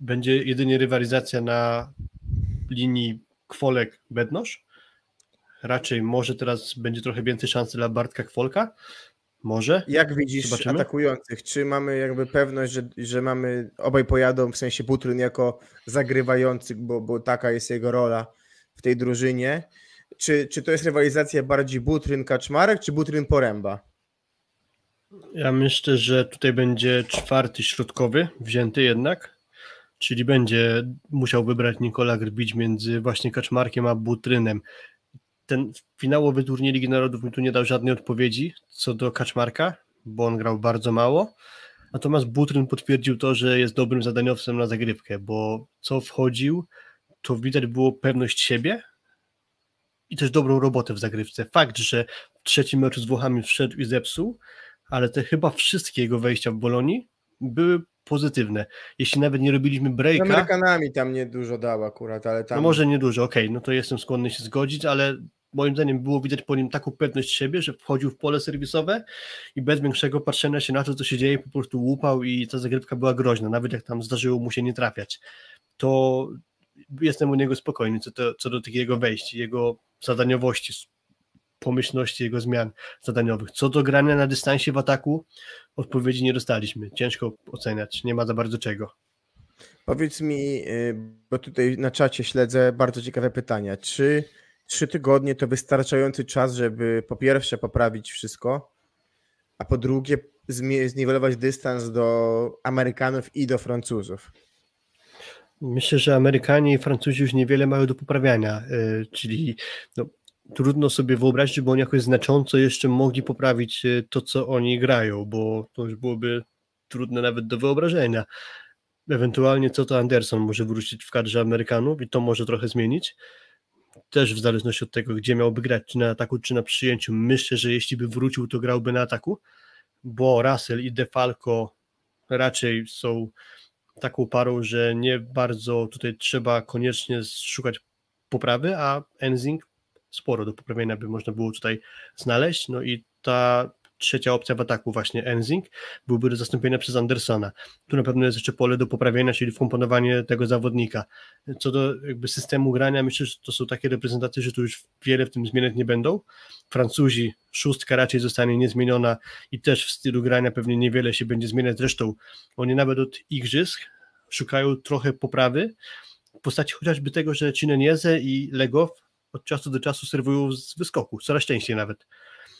Będzie jedynie rywalizacja na linii Kwolek-Bednosz. Raczej może teraz będzie trochę więcej szansy dla Bartka Kwolka, może? Jak widzisz Zobaczymy? atakujących? Czy mamy jakby pewność, że, że mamy obaj pojadą, w sensie Butryn jako zagrywający, bo, bo taka jest jego rola w tej drużynie? Czy, czy to jest rywalizacja bardziej Butryn-Kaczmarek, czy Butryn-Poręba? Ja myślę, że tutaj będzie czwarty środkowy, wzięty jednak, czyli będzie musiał wybrać Nikola Grbić między właśnie Kaczmarkiem a Butrynem ten finałowy turniej Ligi Narodów mi tu nie dał żadnej odpowiedzi co do Kaczmarka, bo on grał bardzo mało. Natomiast Butryn potwierdził to, że jest dobrym zadaniowcem na zagrywkę, bo co wchodził, to widać było pewność siebie i też dobrą robotę w zagrywce. Fakt, że w trzecim meczu z Włochami wszedł i zepsuł, ale te chyba wszystkie jego wejścia w Bolonii były pozytywne. Jeśli nawet nie robiliśmy breaka... Z Amerykanami tam nie dużo dał akurat, ale tam... No może nie dużo, okej, okay, no to jestem skłonny się zgodzić, ale moim zdaniem było widać po nim taką pewność siebie, że wchodził w pole serwisowe i bez większego patrzenia się na to, co się dzieje, po prostu łupał i ta zagrywka była groźna, nawet jak tam zdarzyło mu się nie trafiać. To jestem u niego spokojny co, to, co do takiego wejść, jego zadaniowości, pomyślności jego zmian zadaniowych. Co do grania na dystansie w ataku, odpowiedzi nie dostaliśmy. Ciężko oceniać, nie ma za bardzo czego. Powiedz mi, y, bo tutaj na czacie śledzę bardzo ciekawe pytania. Czy trzy tygodnie to wystarczający czas, żeby po pierwsze poprawić wszystko, a po drugie zniwelować dystans do Amerykanów i do Francuzów? Myślę, że Amerykanie i Francuzi już niewiele mają do poprawiania, y, czyli no, trudno sobie wyobrazić, żeby oni jakoś znacząco jeszcze mogli poprawić e, to, co oni grają, bo to już byłoby trudne nawet do wyobrażenia. Ewentualnie co to Anderson może wrócić w kadrze Amerykanów i to może trochę zmienić. Też w zależności od tego, gdzie miałby grać, czy na ataku, czy na przyjęciu. Myślę, że jeśli by wrócił, to grałby na ataku, bo Russell i DeFalco raczej są taką parą, że nie bardzo tutaj trzeba koniecznie szukać poprawy, a Enzing sporo do poprawienia by można było tutaj znaleźć. No i ta trzecia opcja w ataku, właśnie Enzing, byłby do zastąpienia przez Andersona. Tu na pewno jest jeszcze pole do poprawienia, czyli wkomponowanie tego zawodnika. Co do jakby systemu grania, myślę, że to są takie reprezentacje, że tu już wiele w tym zmieniać nie będą. Francuzi, szóstka raczej zostanie niezmieniona i też w stylu grania pewnie niewiele się będzie zmieniać. Zresztą oni nawet od igrzysk szukają trochę poprawy w postaci chociażby tego, że Cinenieze i Legow od czasu do czasu serwują z wyskoku, coraz częściej nawet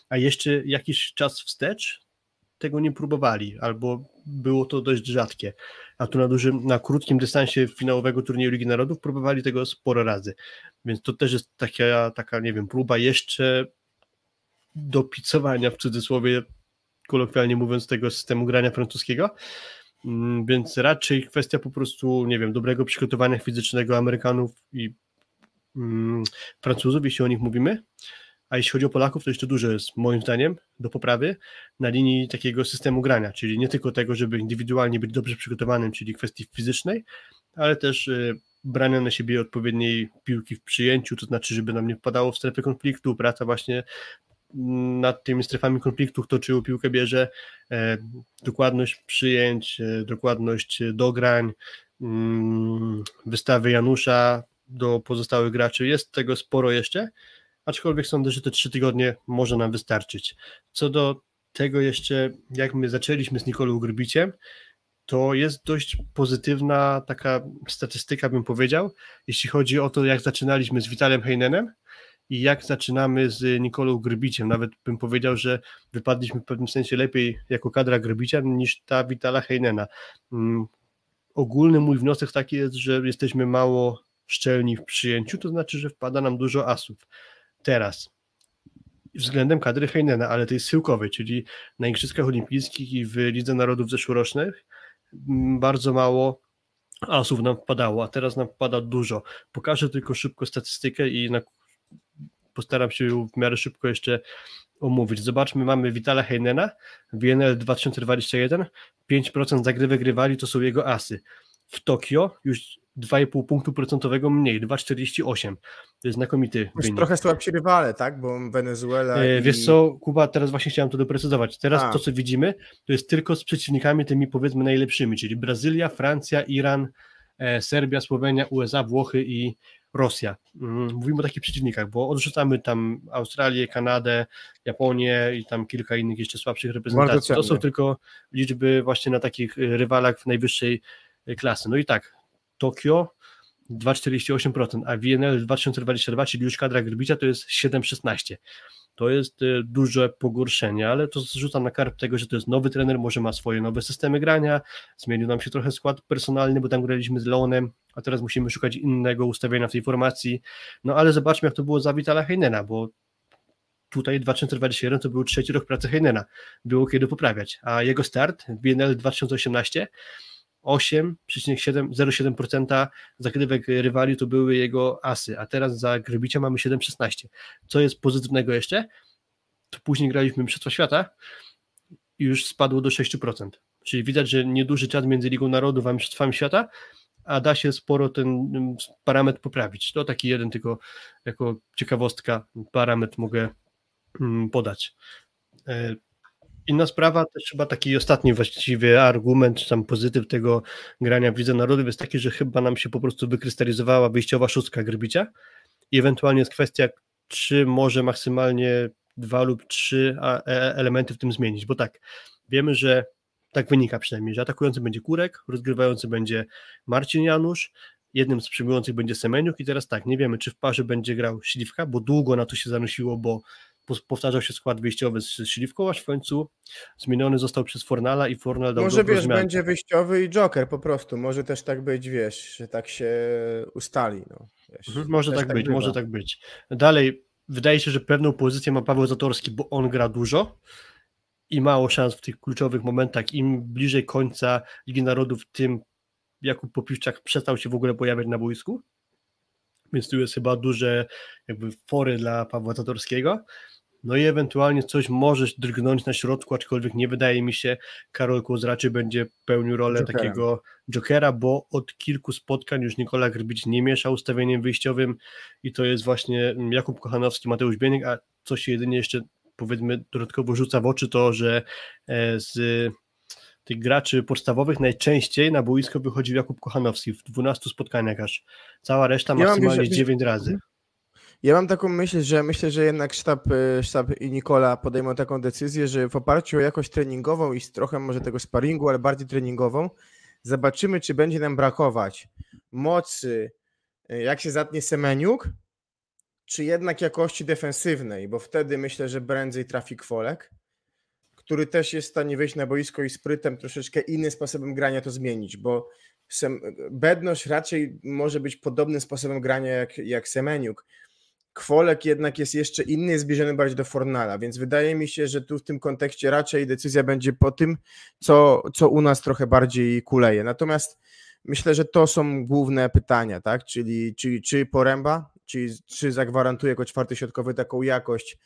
a jeszcze jakiś czas wstecz tego nie próbowali, albo było to dość rzadkie. A tu na dużym, na krótkim dystansie finałowego turnieju Ligi Narodów próbowali tego sporo razy. Więc to też jest taka, taka nie wiem, próba jeszcze dopicowania w cudzysłowie, kolokwialnie mówiąc, tego systemu grania francuskiego. Mm, więc raczej kwestia po prostu, nie wiem, dobrego przygotowania fizycznego Amerykanów i mm, Francuzów, jeśli o nich mówimy, a jeśli chodzi o Polaków, to jeszcze dużo jest moim zdaniem do poprawy na linii takiego systemu grania, czyli nie tylko tego, żeby indywidualnie być dobrze przygotowanym, czyli kwestii fizycznej, ale też y, brania na siebie odpowiedniej piłki w przyjęciu, to znaczy, żeby nam nie wpadało w strefę konfliktu, praca właśnie mm, nad tymi strefami konfliktu, kto czyją piłkę bierze, e, dokładność przyjęć, e, dokładność dograń, mm, wystawy Janusza do pozostałych graczy. Jest tego sporo jeszcze, aczkolwiek sądzę, że te trzy tygodnie może nam wystarczyć. Co do tego jeszcze, jak my zaczęliśmy z Nikolą Grbiciem, to jest dość pozytywna taka statystyka, bym powiedział, jeśli chodzi o to, jak zaczynaliśmy z Witalem Heinenem i jak zaczynamy z Nikolą Grbiciem. Nawet bym powiedział, że wypadliśmy w pewnym sensie lepiej jako kadra Grbicia niż ta Witala Heinena. Um, ogólny mój wniosek taki jest, że jesteśmy mało szczelni w przyjęciu, to znaczy, że wpada nam dużo asów teraz względem kadry Heinena, ale tej syłkowej, czyli na Igrzyskach Olimpijskich i w Lidze Narodów zeszłorocznych mm, bardzo mało asów nam wpadało, a teraz nam wpada dużo. Pokażę tylko szybko statystykę i na, postaram się ją w miarę szybko jeszcze omówić. Zobaczmy, mamy Vitala Heinena, WNL 2021, 5% zagrywek rywali to są jego asy. W Tokio już 2,5 punktu procentowego mniej, 2,48. To jest znakomity Już wynik. trochę słabsi rywale, tak? Bo Wenezuela. E, i... Wiesz co, Kuba, teraz właśnie chciałem to doprecyzować. Teraz A. to, co widzimy, to jest tylko z przeciwnikami tymi powiedzmy najlepszymi, czyli Brazylia, Francja, Iran, e, Serbia, Słowenia, USA, Włochy i Rosja. Mm, Mówimy o takich przeciwnikach, bo odrzucamy tam Australię, Kanadę, Japonię i tam kilka innych jeszcze słabszych reprezentacji. To są tylko liczby właśnie na takich rywalach w najwyższej e, klasy. No i tak, Tokio 2,48%, a WNL 2022, czyli już kadra Grbicia, to jest 7,16%. To jest e, duże pogorszenie, ale to zrzuca na karp tego, że to jest nowy trener, może ma swoje nowe systemy grania, zmienił nam się trochę skład personalny, bo tam graliśmy z Leonem, a teraz musimy szukać innego ustawienia w tej formacji. No ale zobaczmy, jak to było za Vitala Heinena, bo tutaj 2021 to był trzeci rok pracy Heinena, było kiedy poprawiać, a jego start w BNL 2018 8,07% zagrywek rywali to były jego asy, a teraz za Grybicia mamy 7,16. Co jest pozytywnego jeszcze? To później graliśmy Mistrzostwa Świata i już spadło do 6%. Czyli widać, że nieduży czas między Ligą Narodów a Mistrzostwami Świata, a da się sporo ten mm, parametr poprawić. To taki jeden tylko jako ciekawostka parametr mogę mm, podać. Inna sprawa, też chyba taki ostatni właściwie argument, czy tam pozytyw tego grania w Lidze Narodów jest taki, że chyba nam się po prostu wykrystalizowała wyjściowa szóstka Grbicia i ewentualnie jest kwestia, czy może maksymalnie dwa lub trzy e- elementy w tym zmienić, bo tak, wiemy, że tak wynika przynajmniej, że atakujący będzie Kurek, rozgrywający będzie Marcin Janusz, jednym z przyjmujących będzie Semeniuk i teraz tak, nie wiemy, czy w parze będzie grał Śliwka, bo długo na to się zanosiło, bo powtarzał się skład wyjściowy z Śliwką, aż w końcu zmieniony został przez Fornala i Fornal dał Może wiesz, będzie wyjściowy i Joker po prostu. Może też tak być, wiesz, że tak się ustali. No, wiesz. Mhm, Może Też tak być, bywa. może tak być. Dalej, wydaje się, że pewną pozycję ma Paweł Zatorski, bo on gra dużo i mało szans w tych kluczowych momentach. Im bliżej końca Ligi Narodów, tym Jakub Popiwczak przestał się w ogóle pojawiać na boisku. Więc tu jest chyba duże jakby fory dla Pawła Zatorskiego. No i ewentualnie coś możesz drgnąć na środku, aczkolwiek nie wydaje mi się, Karol Kłos raczej będzie pełnił rolę Jokera. takiego jokera, bo od kilku spotkań już Nikola Grbić nie miesza ustawieniem wyjściowym i to jest właśnie Jakub Kochanowski, Mateusz Bieniek, a co się jedynie jeszcze powiedzmy dodatkowo rzuca w oczy to, że e, z tych graczy podstawowych najczęściej na boisko wychodził Jakub Kochanowski w 12 spotkaniach aż. Cała reszta Ja maksymalnie wiesz- 9 razy. Ja mam taką myśl, że myślę, że jednak sztab, y, sztab i Nikola podejmą taką decyzję, że w oparciu o jakość treningową i trochę może tego sparingu, ale bardziej treningową, zobaczymy, czy będzie nam brakować mocy, y, jak się zatnie Semeniuk, czy jednak jakości defensywnej, bo wtedy myślę, że prędzej trafi Kwolek, który też jest w stanie wejść na boisko i sprytem troszeczkę innym sposobem grania to zmienić, bo Bednosz raczej może być podobnym sposobem grania jak, jak Semeniuk. Kwolek jednak jest jeszcze inny, jest zbliżony bardziej do Fornala, więc wydaje mi się, że tu w tym kontekście raczej decyzja będzie po tym, co, co u nas trochę bardziej kuleje. Natomiast myślę, że to są główne pytania, tak? Czyli, czyli czy Poręba, czy, czy zagwarantuje jako czwarty środkowy taką jakość,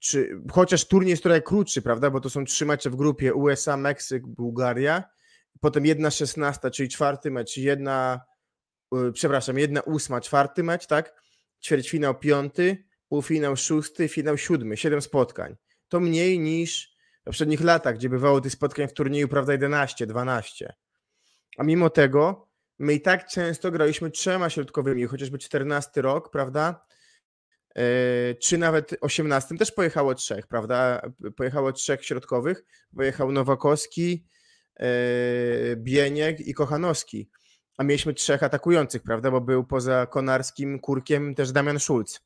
czy, chociaż turniej jest trochę krótszy, prawda? Bo to są trzy mecze w grupie USA, Meksyk, Bułgaria, potem jedna szesnasta, czyli czwarty mecz, jedna, y, przepraszam, jedna ósma, czwarty mecz, tak? Ćwierćfinał piąty, półfinał szósty, finał siódmy, siedem spotkań. To mniej niż w poprzednich latach, gdzie bywało tych spotkań w turnieju, prawda, 11, 12. A mimo tego my i tak często graliśmy trzema środkowymi, chociażby 14 rok, prawda? Yy, czy nawet 18 też pojechało trzech, prawda? Pojechało trzech środkowych. Pojechał Nowakowski, yy, Bieniek i Kochanowski a mieliśmy trzech atakujących, prawda? Bo był poza Konarskim, Kurkiem też Damian Schulz.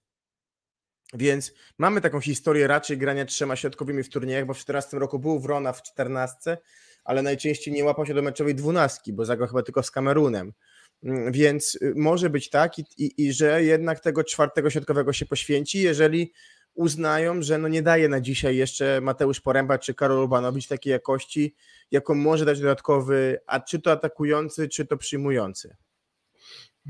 Więc mamy taką historię raczej grania trzema środkowymi w turniejach, bo w 14 roku był Wrona w 14, ale najczęściej nie łapał się do meczowej dwunastki, bo zagrał chyba tylko z Kamerunem. Mm, Więc y, może być tak, i, i, i że jednak tego czwartego środkowego się poświęci, jeżeli uznają, że no nie daje na dzisiaj jeszcze Mateusz Poręba czy Karol Urbanowicz takiej jakości, jaką może dać dodatkowy, a czy to atakujący, czy to przyjmujący.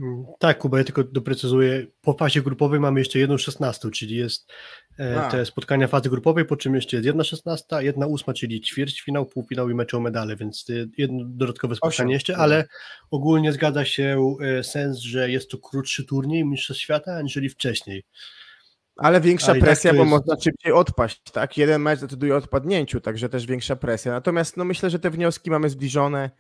Mm, Tak, Kuba, ja tylko doprecyzuję. Po fazie grupowej mamy jeszcze jedną szesnastą, czyli jest e, A. te spotkania fazy grupowej, po czym jeszcze jest jedna szesnasta, jedna ósma, czyli ćwierćfinał, półfinał i mecz o medale, więc jedno dodatkowe spotkanie Osiem. jeszcze, ale ogólnie zgadza się e, sens, że jest to krótszy turniej Mistrzostw Świata, aniżeli wcześniej. Ale większa Ale tak presja, to bo jest- można szybciej odpaść, tak? Jeden mecz decyduje o odpadnięciu, także też większa presja. Natomiast no myślę, że te wnioski mamy zbliżone,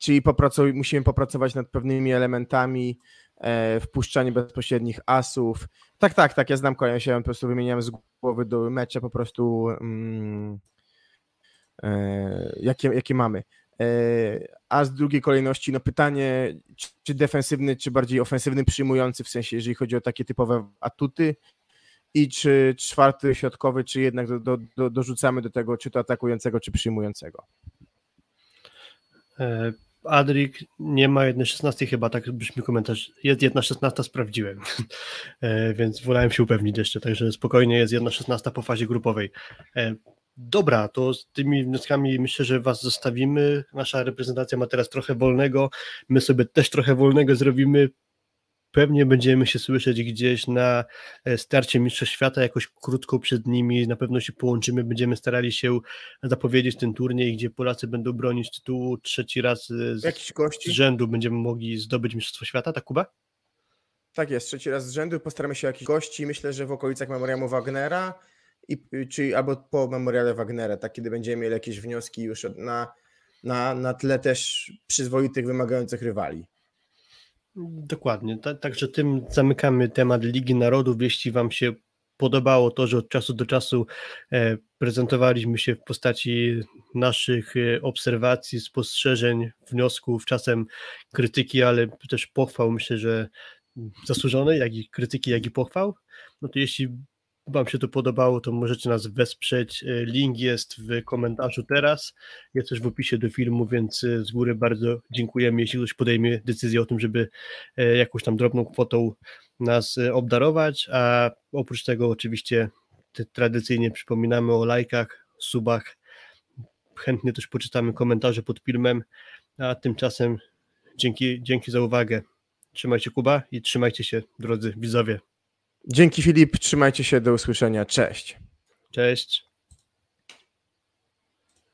czyli popracuj, musimy popracować nad pewnymi elementami, e, wpuszczanie bezpośrednich asów. Tak, tak, tak, ja znam kolejność, ja po prostu wymieniam z głowy do mecze po prostu mm, e, jakie, jakie mamy. E, a z drugiej kolejności, no pytanie, czy defensywny, czy bardziej ofensywny, przyjmujący, w sensie, jeżeli chodzi o takie typowe atuty, i czy czwarty środkowy, czy jednak do, do, do, dorzucamy do tego, czy to atakującego, czy przyjmującego. E, Adrik nie ma 1.16 chyba, tak brzmi komentarz. Jest 1.16, sprawdziłem, [laughs] E, więc wolałem się upewnić jeszcze, także spokojnie jest 1.16 po fazie grupowej. E, Dobra, to z tymi wnioskami myślę, że Was zostawimy. Nasza reprezentacja ma teraz trochę wolnego, my sobie też trochę wolnego zrobimy. Pewnie będziemy się słyszeć gdzieś na e, starcie Mistrzostw Świata, jakoś krótko przed nimi, na pewno się połączymy, będziemy starali się zapowiedzieć ten turniej, gdzie Polacy będą bronić tytułu trzeci raz e, z, z rzędu, będziemy mogli zdobyć Mistrzostwo Świata, tak Kuba? Tak jest, trzeci raz z rzędu. Postaramy się o jakichś gości, myślę, że w okolicach memoriału Wagnera, i, czy albo po memoriale Wagnera, tak kiedy będziemy mieli jakieś wnioski już na, na, na tle też przyzwoitych, wymagających rywali. Dokładnie, ta, także tym zamykamy temat Ligi Narodów. Jeśli Wam się podobało to, że od czasu do czasu e, prezentowaliśmy się w postaci naszych e, obserwacji, spostrzeżeń, wniosków, czasem krytyki, ale też pochwał, myślę, że zasłużonej, jak i krytyki, jak i pochwał, no to jeśli Wam się to podobało, to możecie nas wesprzeć. E, Link jest w komentarzu teraz, jest też w opisie do filmu, więc e, z góry bardzo dziękujemy, jeśli ktoś podejmie decyzję o tym, żeby e, jakąś tam drobną kwotą nas obdarować, a oprócz tego oczywiście tradycyjnie przypominamy o lajkach, subach, chętnie też poczytamy komentarze pod filmem, a tymczasem dzięki, dzięki za uwagę. Trzymajcie Kuba i trzymajcie się drodzy widzowie. Dzięki Filip, trzymajcie się, do usłyszenia, cześć. Cześć.